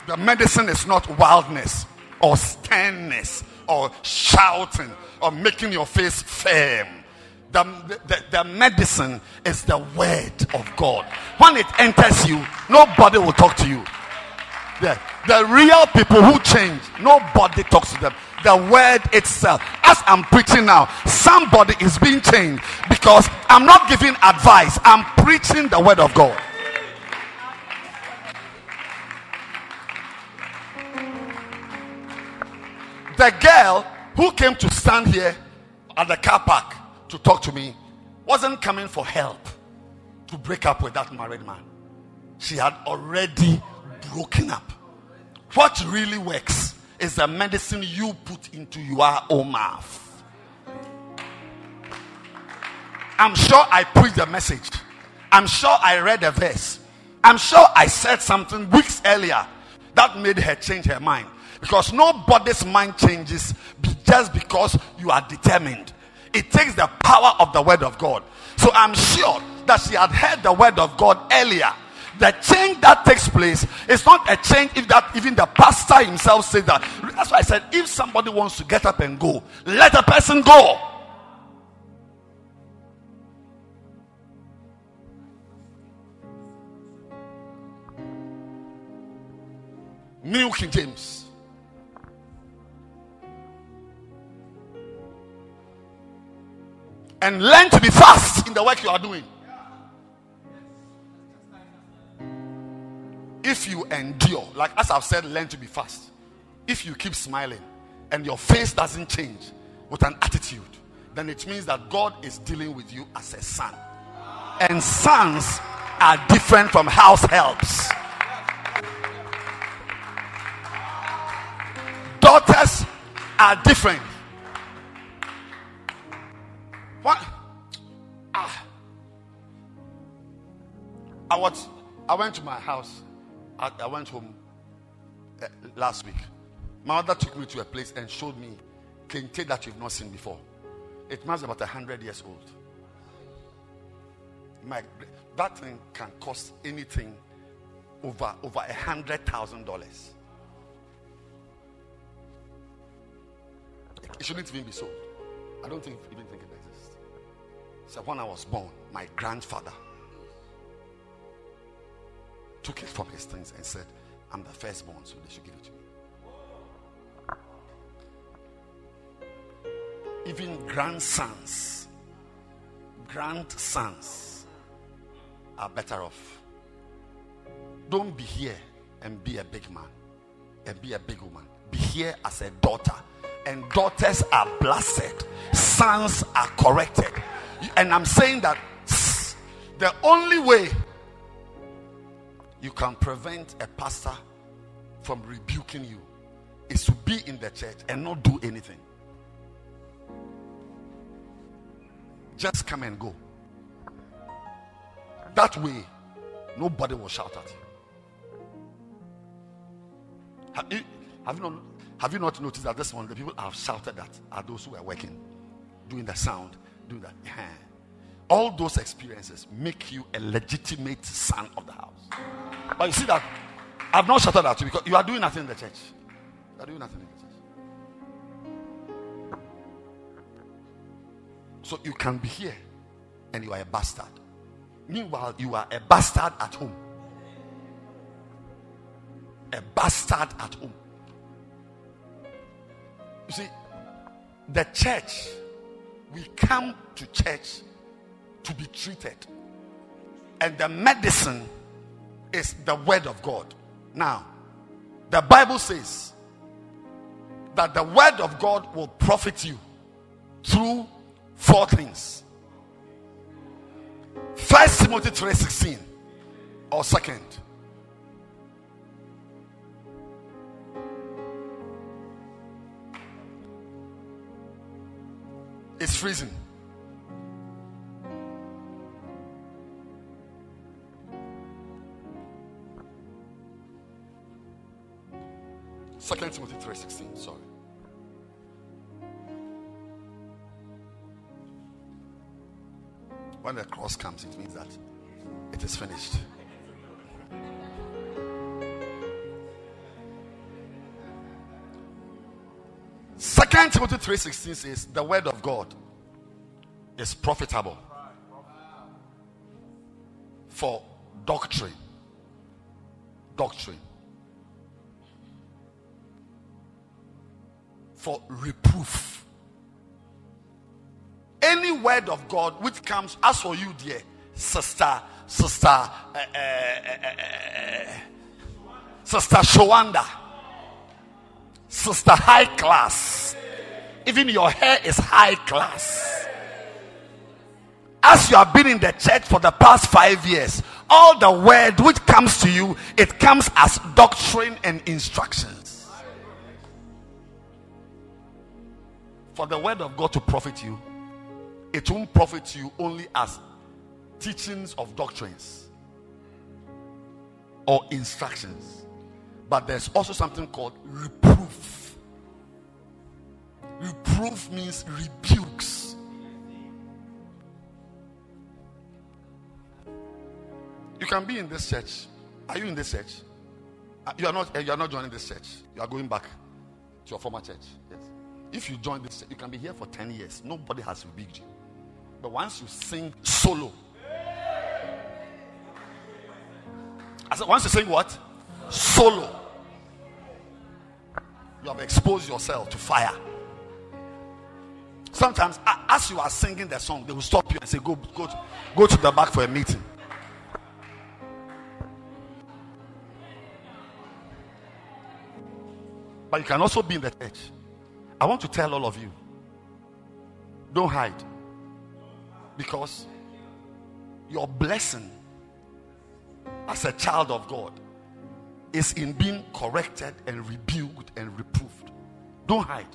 The medicine is not wildness or sternness or shouting or making your face firm. The, the, the medicine is the word of God. When it enters you, nobody will talk to you. The, the real people who change, nobody talks to them. The word itself. As I'm preaching now, somebody is being changed because I'm not giving advice, I'm preaching the word of God. The girl who came to stand here at the car park to talk to me wasn't coming for help to break up with that married man. She had already broken up. What really works is the medicine you put into your own mouth. I'm sure I preached the message. I'm sure I read a verse. I'm sure I said something weeks earlier that made her change her mind. Because nobody's mind changes just because you are determined. It takes the power of the word of God. So I'm sure that she had heard the word of God earlier. The change that takes place is not a change if that even the pastor himself said that. That's why I said if somebody wants to get up and go, let the person go. New King James. And learn to be fast in the work you are doing. If you endure, like as I've said, learn to be fast. If you keep smiling and your face doesn't change with an attitude, then it means that God is dealing with you as a son. And sons are different from house helps. daughters are different. What? Ah. I was. I went to my house. I, I went home uh, last week. My mother took me to a place and showed me kente that you've not seen before. It must be about hundred years old. My, that thing can cost anything over over a hundred thousand dollars. It shouldn't even be sold. I don't think even. So when I was born, my grandfather took it from his things and said, I'm the firstborn, so they should give it to me. Even grandsons, grandsons are better off. Don't be here and be a big man and be a big woman. Be here as a daughter and daughters are blessed, sons are corrected. And I'm saying that the only way you can prevent a pastor from rebuking you is to be in the church and not do anything. Just come and go. That way, nobody will shout at you. Have you, have you, not, have you not noticed that this one, the people have shouted at are those who are working, doing the sound, doing that? Yeah. All those experiences make you a legitimate son of the house. But you see that I've not shouted at you because you are doing nothing in the church. You are doing nothing in the church. So you can be here and you are a bastard. Meanwhile, you are a bastard at home. A bastard at home. You see, the church, we come to church to be treated. And the medicine is the word of God. Now, the Bible says that the word of God will profit you through four things. First Timothy 3:16 or second. Freezing. Second Timothy 3:16. Sorry. When the cross comes, it means that it is finished. Second Timothy 3:16 says the word of God is profitable for doctrine. Doctrine. For reproof any word of God which comes as for you, dear sister, sister, uh, uh, uh, sister Shawanda, sister high class. Even your hair is high class. As you have been in the church for the past five years, all the word which comes to you, it comes as doctrine and instructions. For the word of God to profit you, it won't profit you only as teachings of doctrines or instructions, but there's also something called reproof. Reproof means rebukes. You can be in this church. Are you in this church? Uh, you are not. Uh, you are not joining this church. You are going back to your former church. Yes. If you join this, you can be here for ten years. Nobody has rebuked you. But once you sing solo, I said, once you sing what? Solo, you have exposed yourself to fire. Sometimes, as you are singing the song, they will stop you and say, Go, go, go to the back for a meeting. But you can also be in the church. I want to tell all of you don't hide. Because your blessing as a child of God is in being corrected and rebuked and reproved. Don't hide.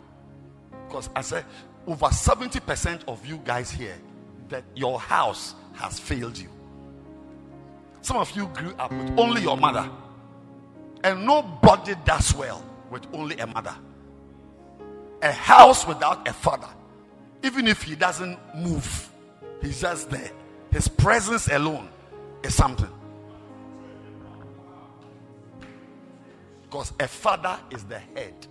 Because I said, over 70% of you guys here, that your house has failed you. Some of you grew up with only your mother, and nobody does well with only a mother. A house without a father, even if he doesn't move, He's just there. His presence alone is something. Because a father is the head.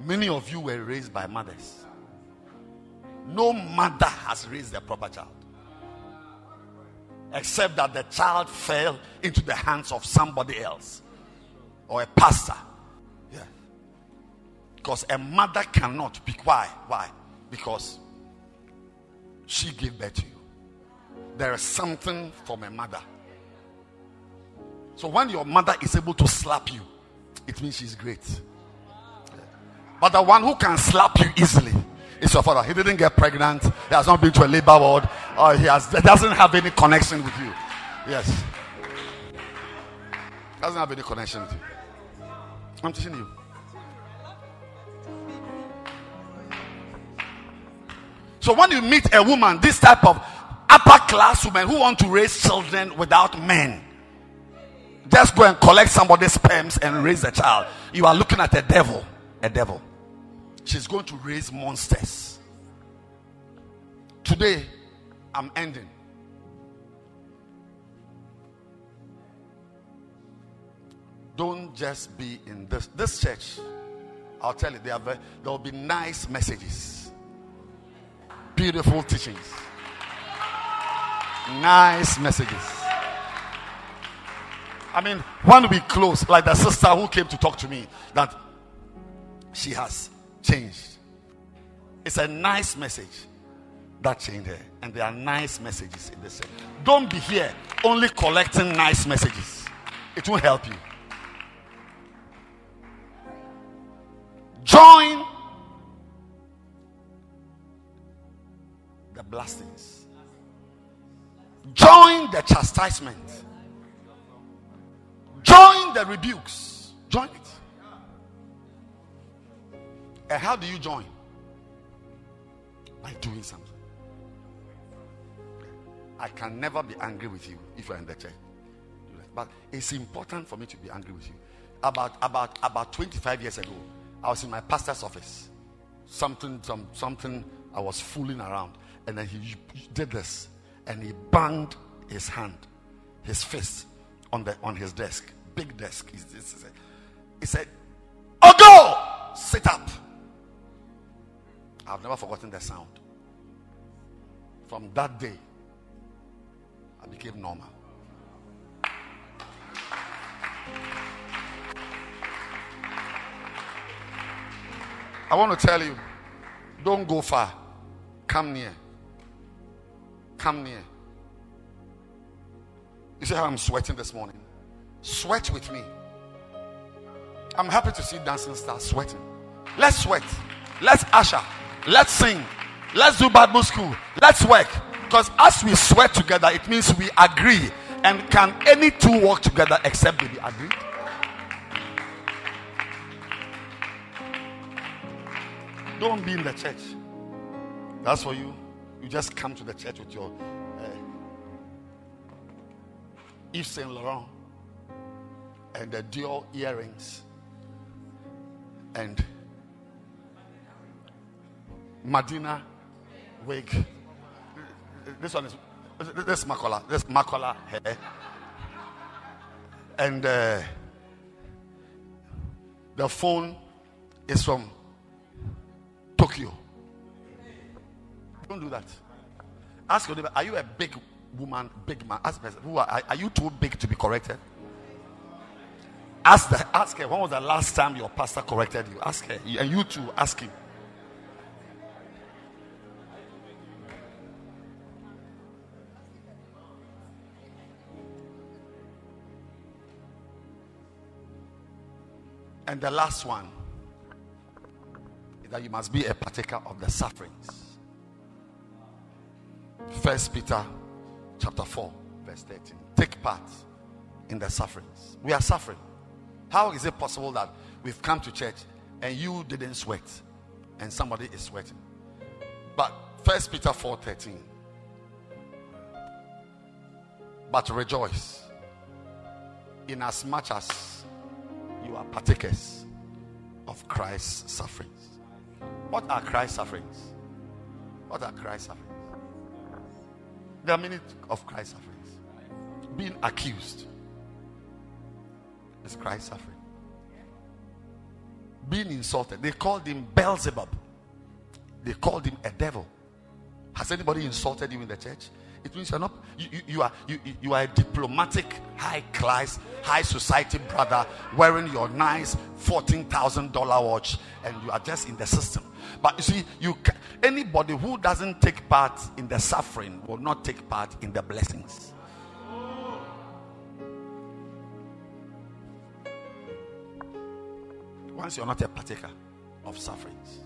Many of you were raised by mothers. No mother has raised a proper child. Except that the child fell into the hands of somebody else or a pastor. Yeah. Because a mother cannot be why? Why? Because she gave birth to you. There is something from a mother. So when your mother is able to slap you, it means she's great. But the one who can slap you easily It's your father. He didn't get pregnant. He has not been to a labor ward. Or he has doesn't have any connection with you. Yes. Doesn't have any connection with you. I'm teaching you. So when you meet a woman, this type of upper class woman who want to raise children without men, just go and collect somebody's sperms and raise a child. You are looking at a devil. A devil. She's going to raise monsters. Today, I'm ending. Don't just be in this this church. I'll tell you, there will be nice messages, beautiful teachings, nice messages. I mean, when we close, like the sister who came to talk to me, that she has changed. It's a nice message that changed her. And there are nice messages in this. Don't be here only collecting nice messages, it won't help you. Join the blastings, join the chastisement, join the rebukes. Join it. And how do you join? By doing something. I can never be angry with you if you're in the church. But it's important for me to be angry with you. About about about 25 years ago, I was in my pastor's office. Something, some, something I was fooling around. And then he did this. And he banged his hand, his fist on the on his desk. Big desk. He, he, said, Ogo! Sit up. I've never forgotten the sound. From that day, I became normal. I want to tell you don't go far, come near. Come near. You see how I'm sweating this morning? Sweat with me. I'm happy to see dancing stars sweating. Let's sweat. Let's usher. Let's sing. Let's do Bible school. Let's work. Because as we sweat together, it means we agree. And can any two work together except they be agreed? Don't be in the church. That's for you. You just come to the church with your uh, Yves Saint Laurent and the Dior earrings and Madina wig. This one is this Makola. This Makola hair. And uh, the phone is from Tokyo. Don't do that. Ask your neighbor, are you a big woman, big man? Ask person, who are, are you too big to be corrected? Ask, the, ask her, when was the last time your pastor corrected you? Ask her. And you too, ask him. And the last one that you must be a partaker of the sufferings. First Peter chapter 4, verse 13. Take part in the sufferings. We are suffering. How is it possible that we've come to church and you didn't sweat and somebody is sweating? But First Peter 4 13. But rejoice in as much as you are partakers of Christ's sufferings. What are Christ's sufferings? What are Christ's sufferings? There are many of Christ's sufferings. Being accused is Christ's suffering. Being insulted. They called him Beelzebub. They called him a devil. Has anybody insulted you in the church? It means you're not you, you, you, are you, you are a diplomatic, high class, high society brother wearing your nice fourteen thousand dollar watch, and you are just in the system. But you see, you anybody who doesn't take part in the suffering will not take part in the blessings. Once you're not a partaker of sufferings,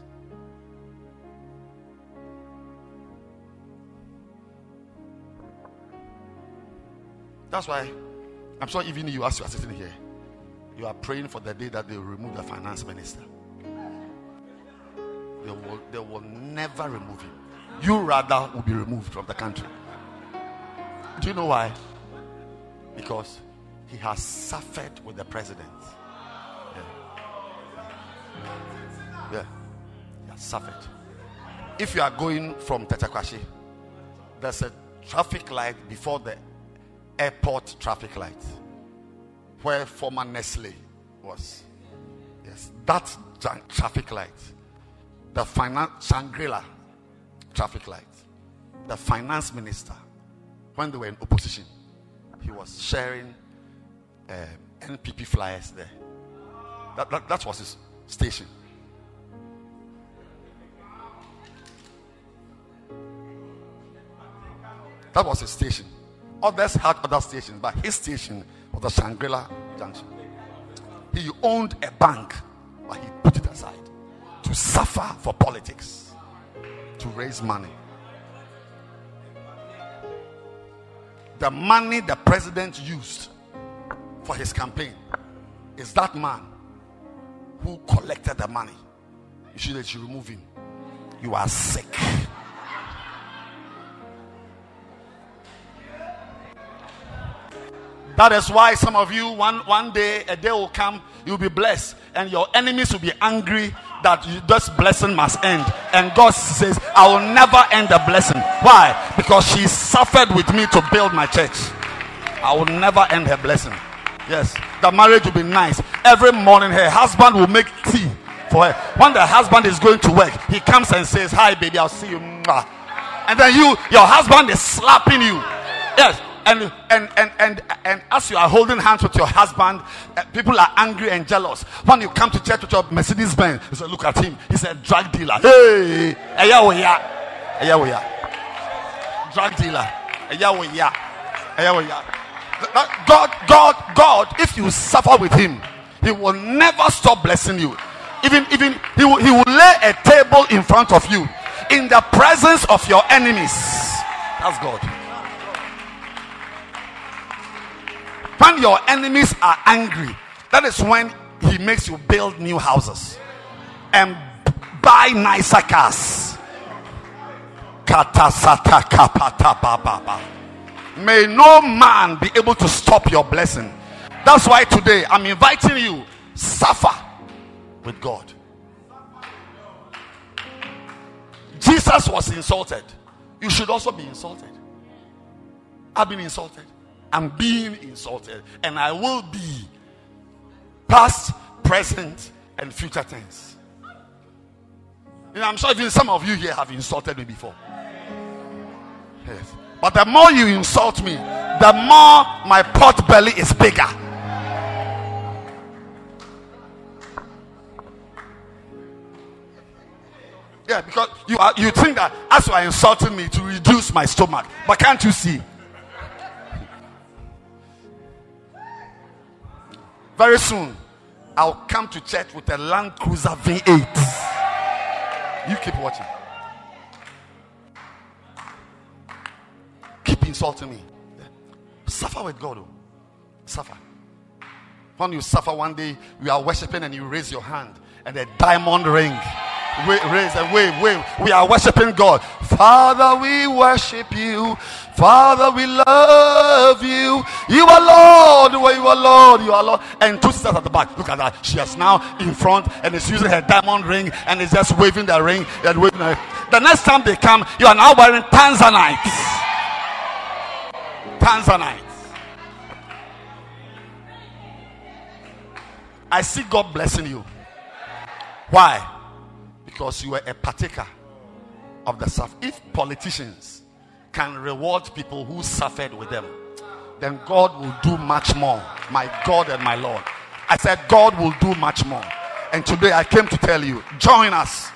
That's why I'm sure even you, as you are sitting here, you are praying for the day that they will remove the finance minister. They will, they will never remove him. You rather will be removed from the country. Do you know why? Because he has suffered with the president. Yeah. yeah. He has suffered. If you are going from Tetteh Quarshie, there's a traffic light before the airport traffic light where former Nestle was. Yes, that traffic light, the finance Shangri-La traffic light, the finance minister, when they were in opposition, he was sharing um, NPP flyers there. That, that, that was his station. That was his station. Others had other stations, but his station was the Shangri-La Junction. He owned a bank, but he put it aside to suffer for politics, to raise money. The money the president used for his campaign is that man who collected the money. You should, you should remove him. You are sick. That is why some of you, one, one day, a day will come, you'll be blessed, and your enemies will be angry that you, this blessing must end. And God says, I will never end the blessing. Why? Because she suffered with me to build my church. I will never end her blessing. Yes, the marriage will be nice. Every morning, her husband will make tea for her. When the husband is going to work, he comes and says, Hi, baby, I'll see you. And then you, your husband is slapping you. Yes, and and and and and as you are holding hands with your husband, uh, people are angry and jealous. When you come to church with your Mercedes Benz, you say, "Look at him. He's a drug dealer." Hey, drug dealer. God, God, God. If you suffer with Him, He will never stop blessing you. Even, even He will, He will lay a table in front of you in the presence of your enemies. That's God. When your enemies are angry, that is when he makes you build new houses and buy nicer cars. May no man be able to stop your blessing. That's why today I'm inviting you suffer with God. Jesus was insulted. You should also be insulted. I've been insulted. I'm being insulted, and I will be past, present, and future tense. You know, I'm sure even some of you here have insulted me before. Yes. But the more you insult me, the more my pot belly is bigger. Yeah, because you are you think that as you are insulting me to reduce my stomach, but can't you see? Very soon, I'll come to church with a Land Cruiser V8. You keep watching. Keep insulting me. Suffer with God. Oh. Suffer. When you suffer one day, we are worshiping and you raise your hand and a diamond ring raise and wave, wave. We are worshiping God. Father, we worship you. Father, we love you. You are Lord. You are Lord. You are Lord. And two sisters at the back. Look at that. She is now in front and is using her diamond ring and is just waving the ring and waving her. The next time they come, you are now wearing Tanzanite. Tanzanite. I see God blessing you. Why? because you were a partaker of the stuff. If politicians can reward people who suffered with them, then God will do much more. My God and my Lord. I said, God will do much more. And today I came to tell you, join us.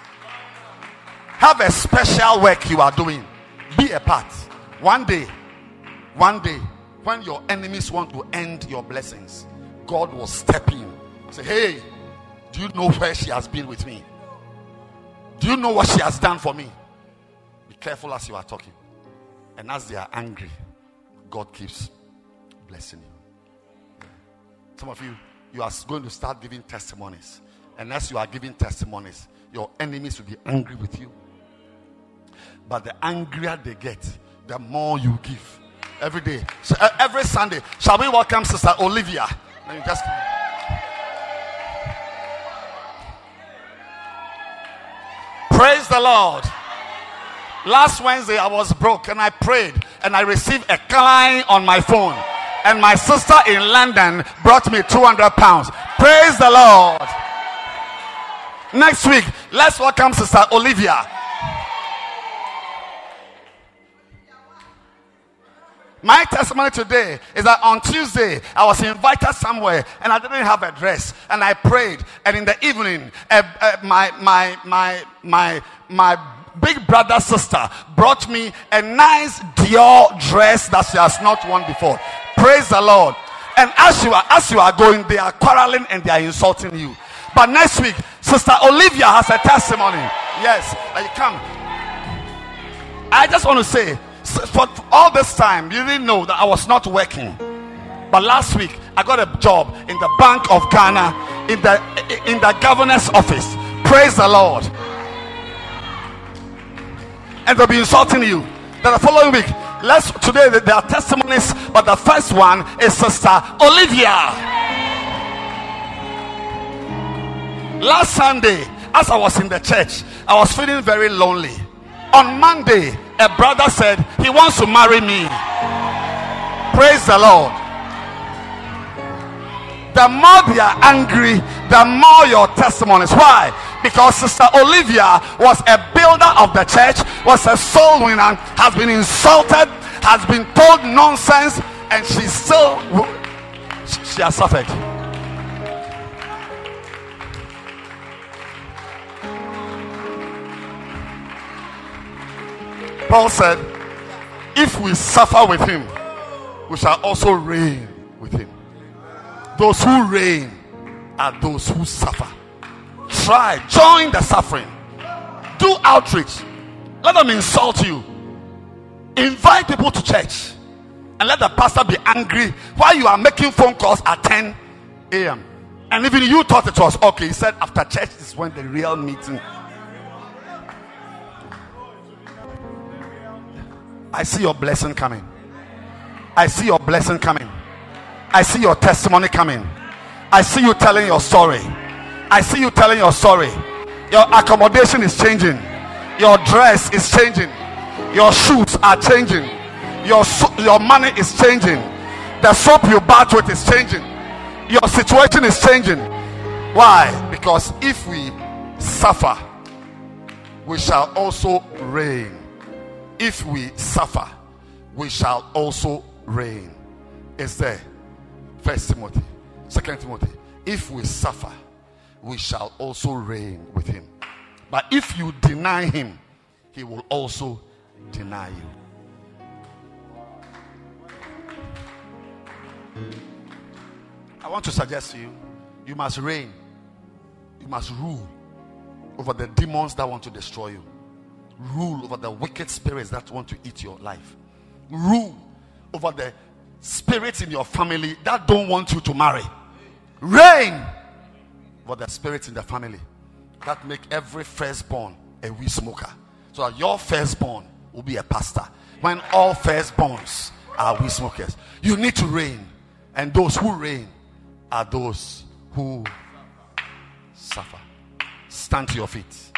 Have a special work you are doing. Be a part. One day, one day, when your enemies want to end your blessings, God will step in. Say, hey, do you know where she has been with me? Do you know what she has done for me? Be careful as you are talking. And as they are angry, God keeps blessing you. Some of you, you are going to start giving testimonies. And as you are giving testimonies, your enemies will be angry with you. But the angrier they get, the more you give. Every day. So, every Sunday. Shall we welcome Sister Olivia? Let me just. Praise the Lord. Last Wednesday, I was broke and I prayed and I received a client on my phone. And my sister in London brought me 200 pounds. Praise the Lord. Next week, let's welcome Sister Olivia. My testimony today is that on Tuesday I was invited somewhere and I didn't have a dress and I prayed and in the evening uh, uh, my my my my my big brother sister brought me a nice Dior dress that she has not worn before. Praise the Lord. And as you are as you are going, they are quarreling and they are insulting you. But next week, Sister Olivia has a testimony. Yes, you come. I just want to say, for all this time, you didn't know that I was not working. But last week, I got a job in the Bank of Ghana in the in the governor's office. Praise the Lord and they'll be insulting you. Then the following week, let's today there are testimonies, but the first one is Sister Olivia. Last Sunday, as I was in the church, I was feeling very lonely. On Monday, a brother said he wants to marry me. Praise the Lord. The more they are angry, the more your testimonies. Why? Because Sister Olivia was a builder of the church, was a soul winner, has been insulted, has been told nonsense, and she still she has suffered. Paul said, If we suffer with him, we shall also reign with him. Those who reign are those who suffer try, join the suffering, do outreach, let them insult you, invite people to church, and let the pastor be angry while you are making phone calls at 10 a.m. And even you thought it was okay. He said after church is when the real meeting. I see your blessing coming. I see your blessing coming. I see your testimony coming. I see you telling your story. I see you telling your story. Your accommodation is changing. Your dress is changing. Your shoes are changing. Your your money is changing. The soap you bath with is changing. Your situation is changing. Why? Because if we suffer, we shall also reign. If we suffer, we shall also reign. Is there? First Timothy, Second Timothy. If we suffer, we shall also reign with him. But if you deny him, he will also deny you. I want to suggest to you you must reign, you must rule over the demons that want to destroy you, rule over the wicked spirits that want to eat your life, rule over the spirits in your family that don't want you to marry. Reign but the spirits in the family that make every firstborn a weed smoker. So that your firstborn will be a pastor. When all firstborns are weed smokers, you need to reign. And those who reign are those who suffer. Stand to your feet.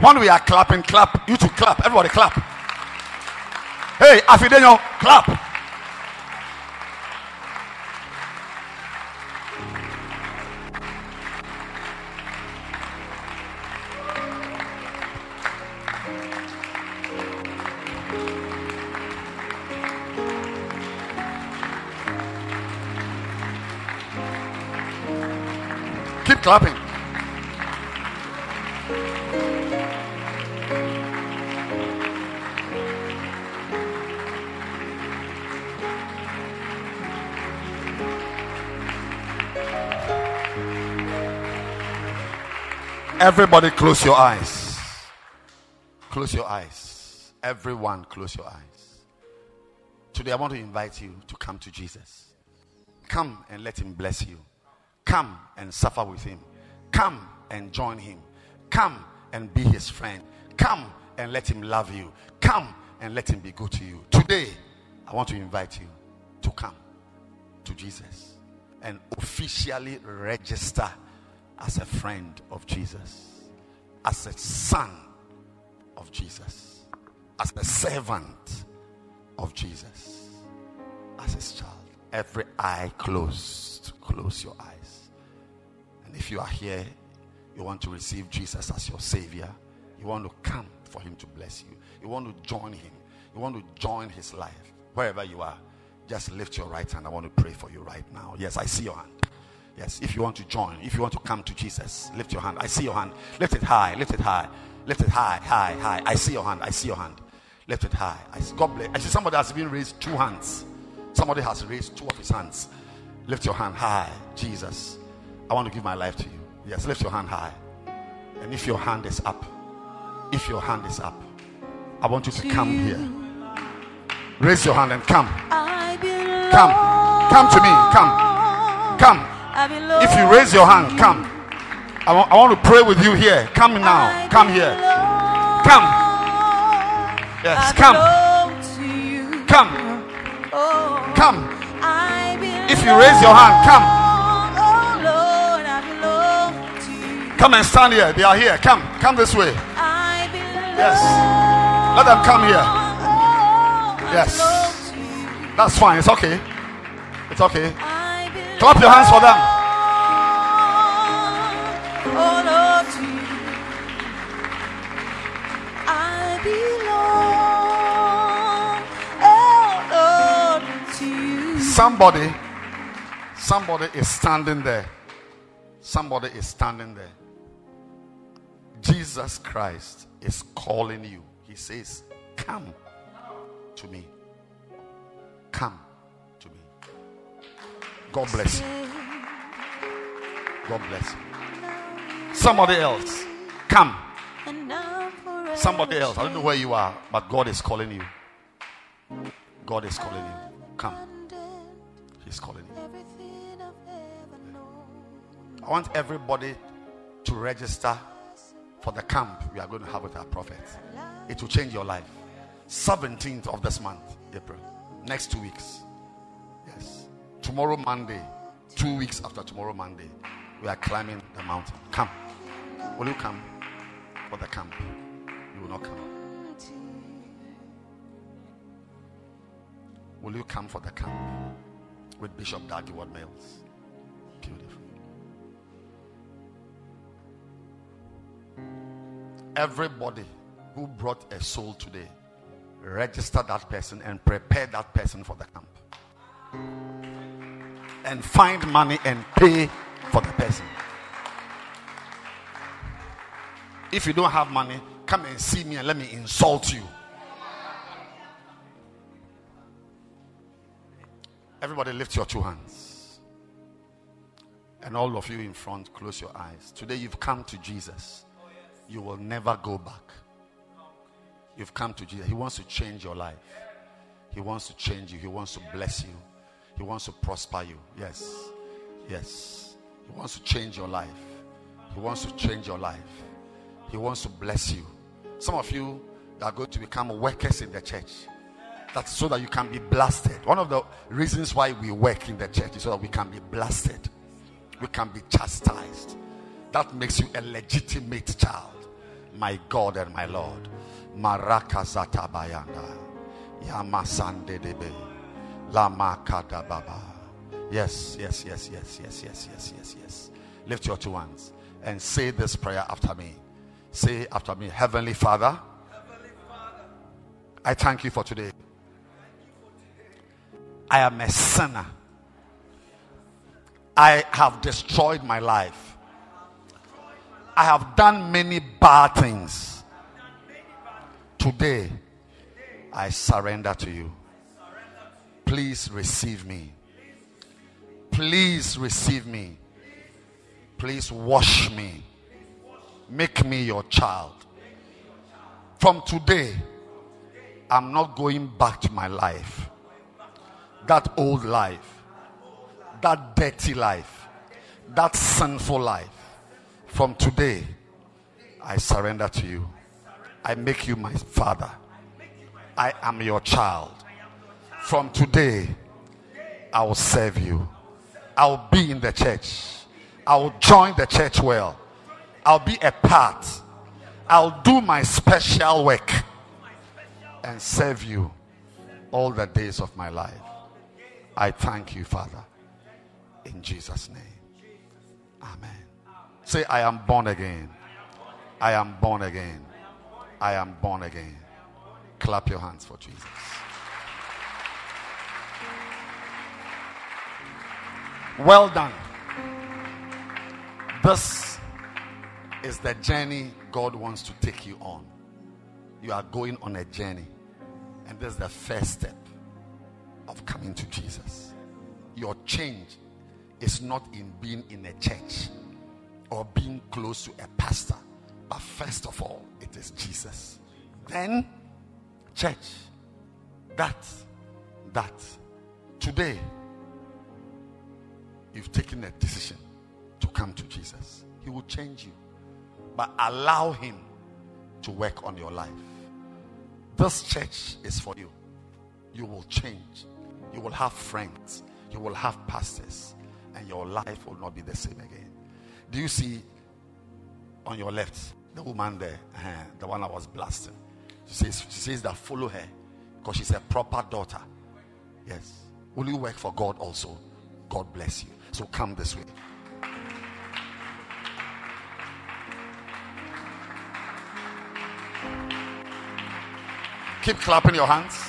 When we are clapping, clap. You to clap. Everybody clap. Hey, Afidenyo, clap. Keep clapping. Everybody, close your eyes. Close your eyes. Everyone, close your eyes. Today, I want to invite you to come to Jesus. Come and let Him bless you. Come and suffer with Him. Come and join Him. Come and be His friend. Come and let Him love you. Come and let Him be good to you. Today, I want to invite you to come to Jesus and officially register as a friend of Jesus, as a son of Jesus, as a servant of Jesus, as his child. Every eye closed. Close your eyes. And if you are here, you want to receive Jesus as your Savior, you want to come for Him to bless you, you want to join Him, you want to join His life, wherever you are, just lift your right hand. I want to pray for you right now. Yes, I see your hand. Yes, if you want to join, if you want to come to Jesus, lift your hand. I see your hand. Lift it high, lift it high, lift it high, high, high. I see your hand. I see your hand. Lift it high. I see, God bless. I see somebody has been raised two hands. Somebody has raised two of his hands. Lift your hand high. Jesus, I want to give my life to you. Yes, lift your hand high. And if your hand is up, if your hand is up, I want you to come here. Raise your hand and come. Come. Come to me. Come. Come. If you raise your hand, come. I want, I want to pray with you here. Come now. Come here. Come. Yes, come. Come. Come. If you raise your hand, come. Come and stand here. They are here. Come. Come this way. Yes. Let them come here. Yes. That's fine. It's okay. It's okay. Clap your hands for them. Somebody, somebody is standing there. Somebody is standing there. Jesus Christ is calling you. He says, Come to me. Come. God bless you. God bless you. Somebody else, come. Somebody else. I don't know where you are, but God is calling you. God is calling you. Come. He's calling you. I want everybody to register for the camp we are going to have with our prophet. It will change your life. 17th of this month, April. Next two weeks. Tomorrow, Monday. Two weeks after tomorrow, Monday, we are climbing the mountain. Come. Will you come for the camp? You will not come. Will you come for the camp with Bishop Dag Heward-Mills? Beautiful. Everybody who brought a soul today, register that person and prepare that person for the camp. And find money and pay for the person. If you don't have money, come and see me and let me insult you. Everybody, lift your two hands. And all of you in front, close your eyes. Today, you've come to Jesus. You will never go back. You've come to Jesus. He wants to change your life. He wants to change you. He wants to bless you. He wants to prosper you. Yes. Yes. He wants to change your life. He wants to change your life. He wants to bless you. Some of you are going to become workers in the church. That's so that you can be blasted. One of the reasons why we work in the church is so that we can be blasted. We can be chastised. That makes you a legitimate child. My God and my Lord. Marakazata bayanda. Debe. Baba. Yes, yes, yes, yes, yes, yes, yes, yes, yes. Lift your two hands and say this prayer after me. Say after me, Heavenly Father, I thank you for today. I am a sinner. I have destroyed my life. I have done many bad things. Today, I surrender to you. Please receive me. Please receive me. Please wash me. Make me your child. From today, I'm not going back to my life. That old life, that dirty life, that sinful life. From today, I surrender to you. I make you my father. I am your child. From today, I will serve you. I will be in the church. I will join the church well. I'll be a part. I'll do my special work and serve you all the days of my life. I thank you, Father, in Jesus' name. Amen. Say, I am born again. I am born again. I am born again. Clap your hands for Jesus. Well done. This is the journey God wants to take you on. You are going on a journey, and this is the first step of coming to Jesus. Your change is not in being in a church or being close to a pastor, but first of all, it is Jesus. Then, church. That, that. Today, you've taken a decision to come to Jesus. He will change you, but allow Him to work on your life. This church is for you. You will change. You will have friends. You will have pastors. And your life will not be the same again. Do you see on your left the woman there? Uh-huh, the one I was blasting. She says, she says that follow her because she's a proper daughter. Yes. Will you work for God also? God bless you. So come this way. Keep clapping your hands.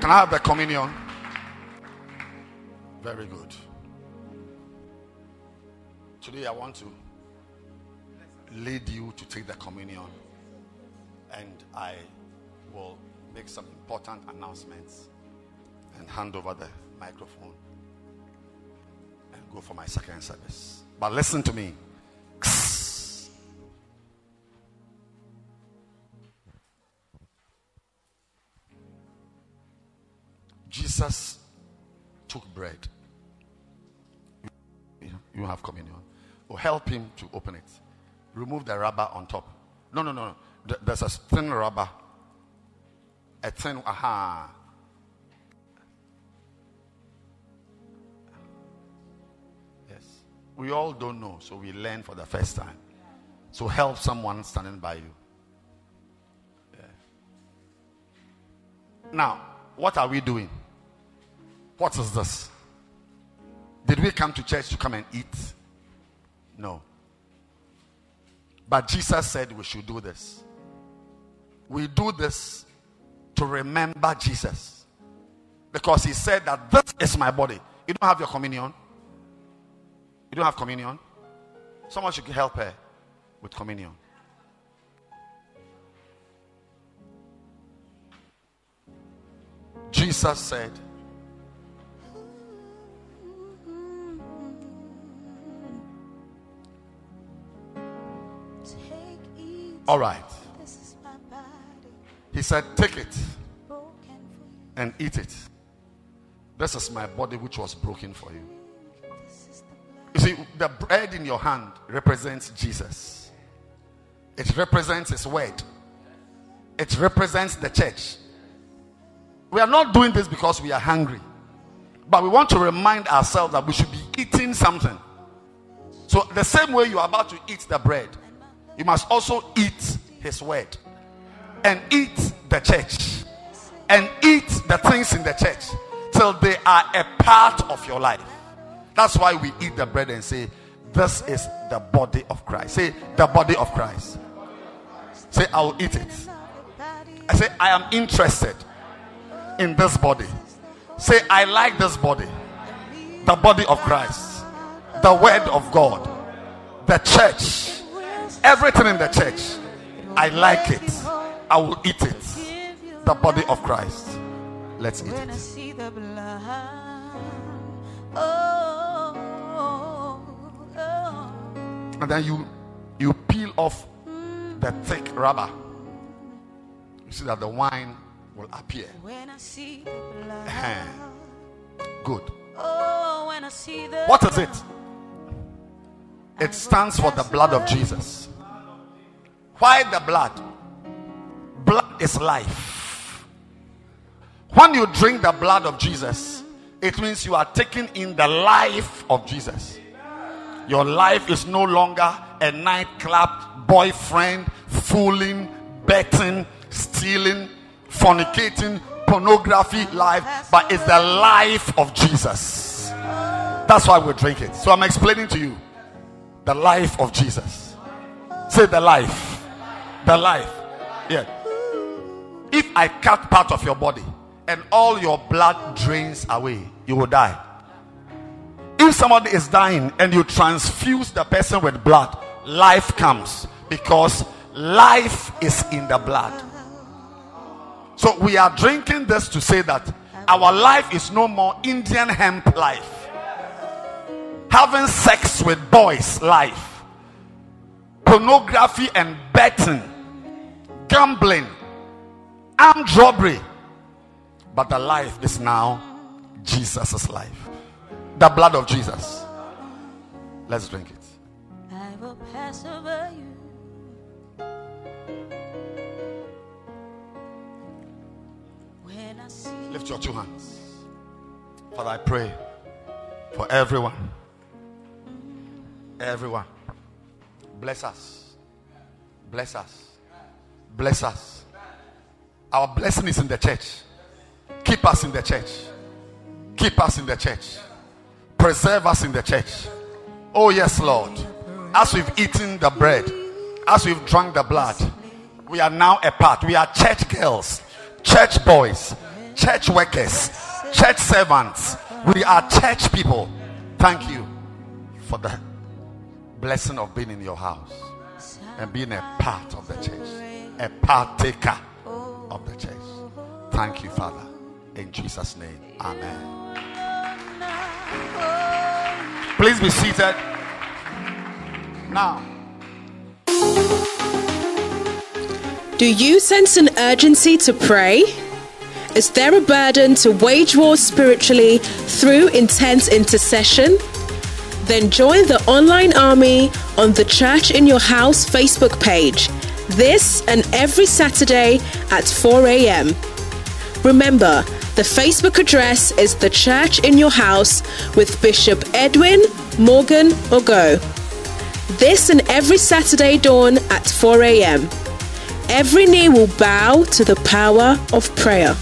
Can I have the communion? Very good. Today I want to lead you to take the communion and I will make some important announcements and hand over the microphone and go for my second service. But listen to me. Jesus took bread. You, have communion. Help him to open it. Remove the rubber on top. No, no, no. no. There's a thin rubber. A thin, aha. Yes. We all don't know, so we learn for the first time. So help someone standing by you. Yeah. Now, what are we doing? What is this? Did we come to church to come and eat? No. But Jesus said we should do this. We do this to remember Jesus. Because he said that this is my body. You don't have your communion? You don't have communion? Someone should help her with communion. Jesus said, All right. He said, Take it and eat it. This is my body which was broken for you. You see, the bread in your hand represents Jesus, it represents His word, it represents the church. We are not doing this because we are hungry, but we want to remind ourselves that we should be eating something. So, the same way you are about to eat the bread, you must also eat His word and eat the church and eat the things in the church till they are a part of your life. That's why we eat the bread and say, This is the body of Christ. Say, The body of Christ. Say, I will eat it. I say, I am interested in this body. Say, I like this body. The body of Christ. The word of God. The church. Everything in the church. I like it. I will eat it. The body of Christ. Let's eat it. And then you you peel off the thick rubber. You see that the wine will appear. Good. What is it? It stands for the blood of Jesus. Why the blood? Blood is life. When you drink the blood of Jesus, it means you are taking in the life of Jesus. Your life is no longer a nightclub, boyfriend, fooling, betting, stealing, fornicating, pornography life, but it's the life of Jesus. That's why we drink it. So I'm explaining to you the life of Jesus. Say the life. The life. Yeah. If I cut part of your body and all your blood drains away, you will die. If somebody is dying and you transfuse the person with blood, life comes because life is in the blood. So we are drinking this to say that our life is no more Indian hemp life. Having sex with boys life. Pornography and betting. Gambling. Armed robbery. But the life is now Jesus' life. The blood of Jesus. Let's drink it. I will pass over you. When I see Lift your two hands. Father, I pray for everyone. Everyone. Bless us. Bless us. Bless us. Our blessing is in the church. Keep us in the church. Keep us in the church. Preserve us in the church. Oh, yes, Lord. As we've eaten the bread, as we've drunk the blood, we are now a part. We are church girls, church boys, church workers, church servants. We are church people. Thank you for the blessing of being in your house and being a part of the church, a partaker of the church. Thank you, Father. In Jesus' name, Amen. Please be seated. Now, Do you sense an urgency to pray? Is there a burden to wage war spiritually through intense intercession? Then join the online army on the Church in Your House Facebook page this and every Saturday at 4 a.m. Remember, the Facebook address is The Church in Your House with Bishop Edwin Morgan Ogo. This and every Saturday dawn at 4 a.m. Every knee will bow to the power of prayer.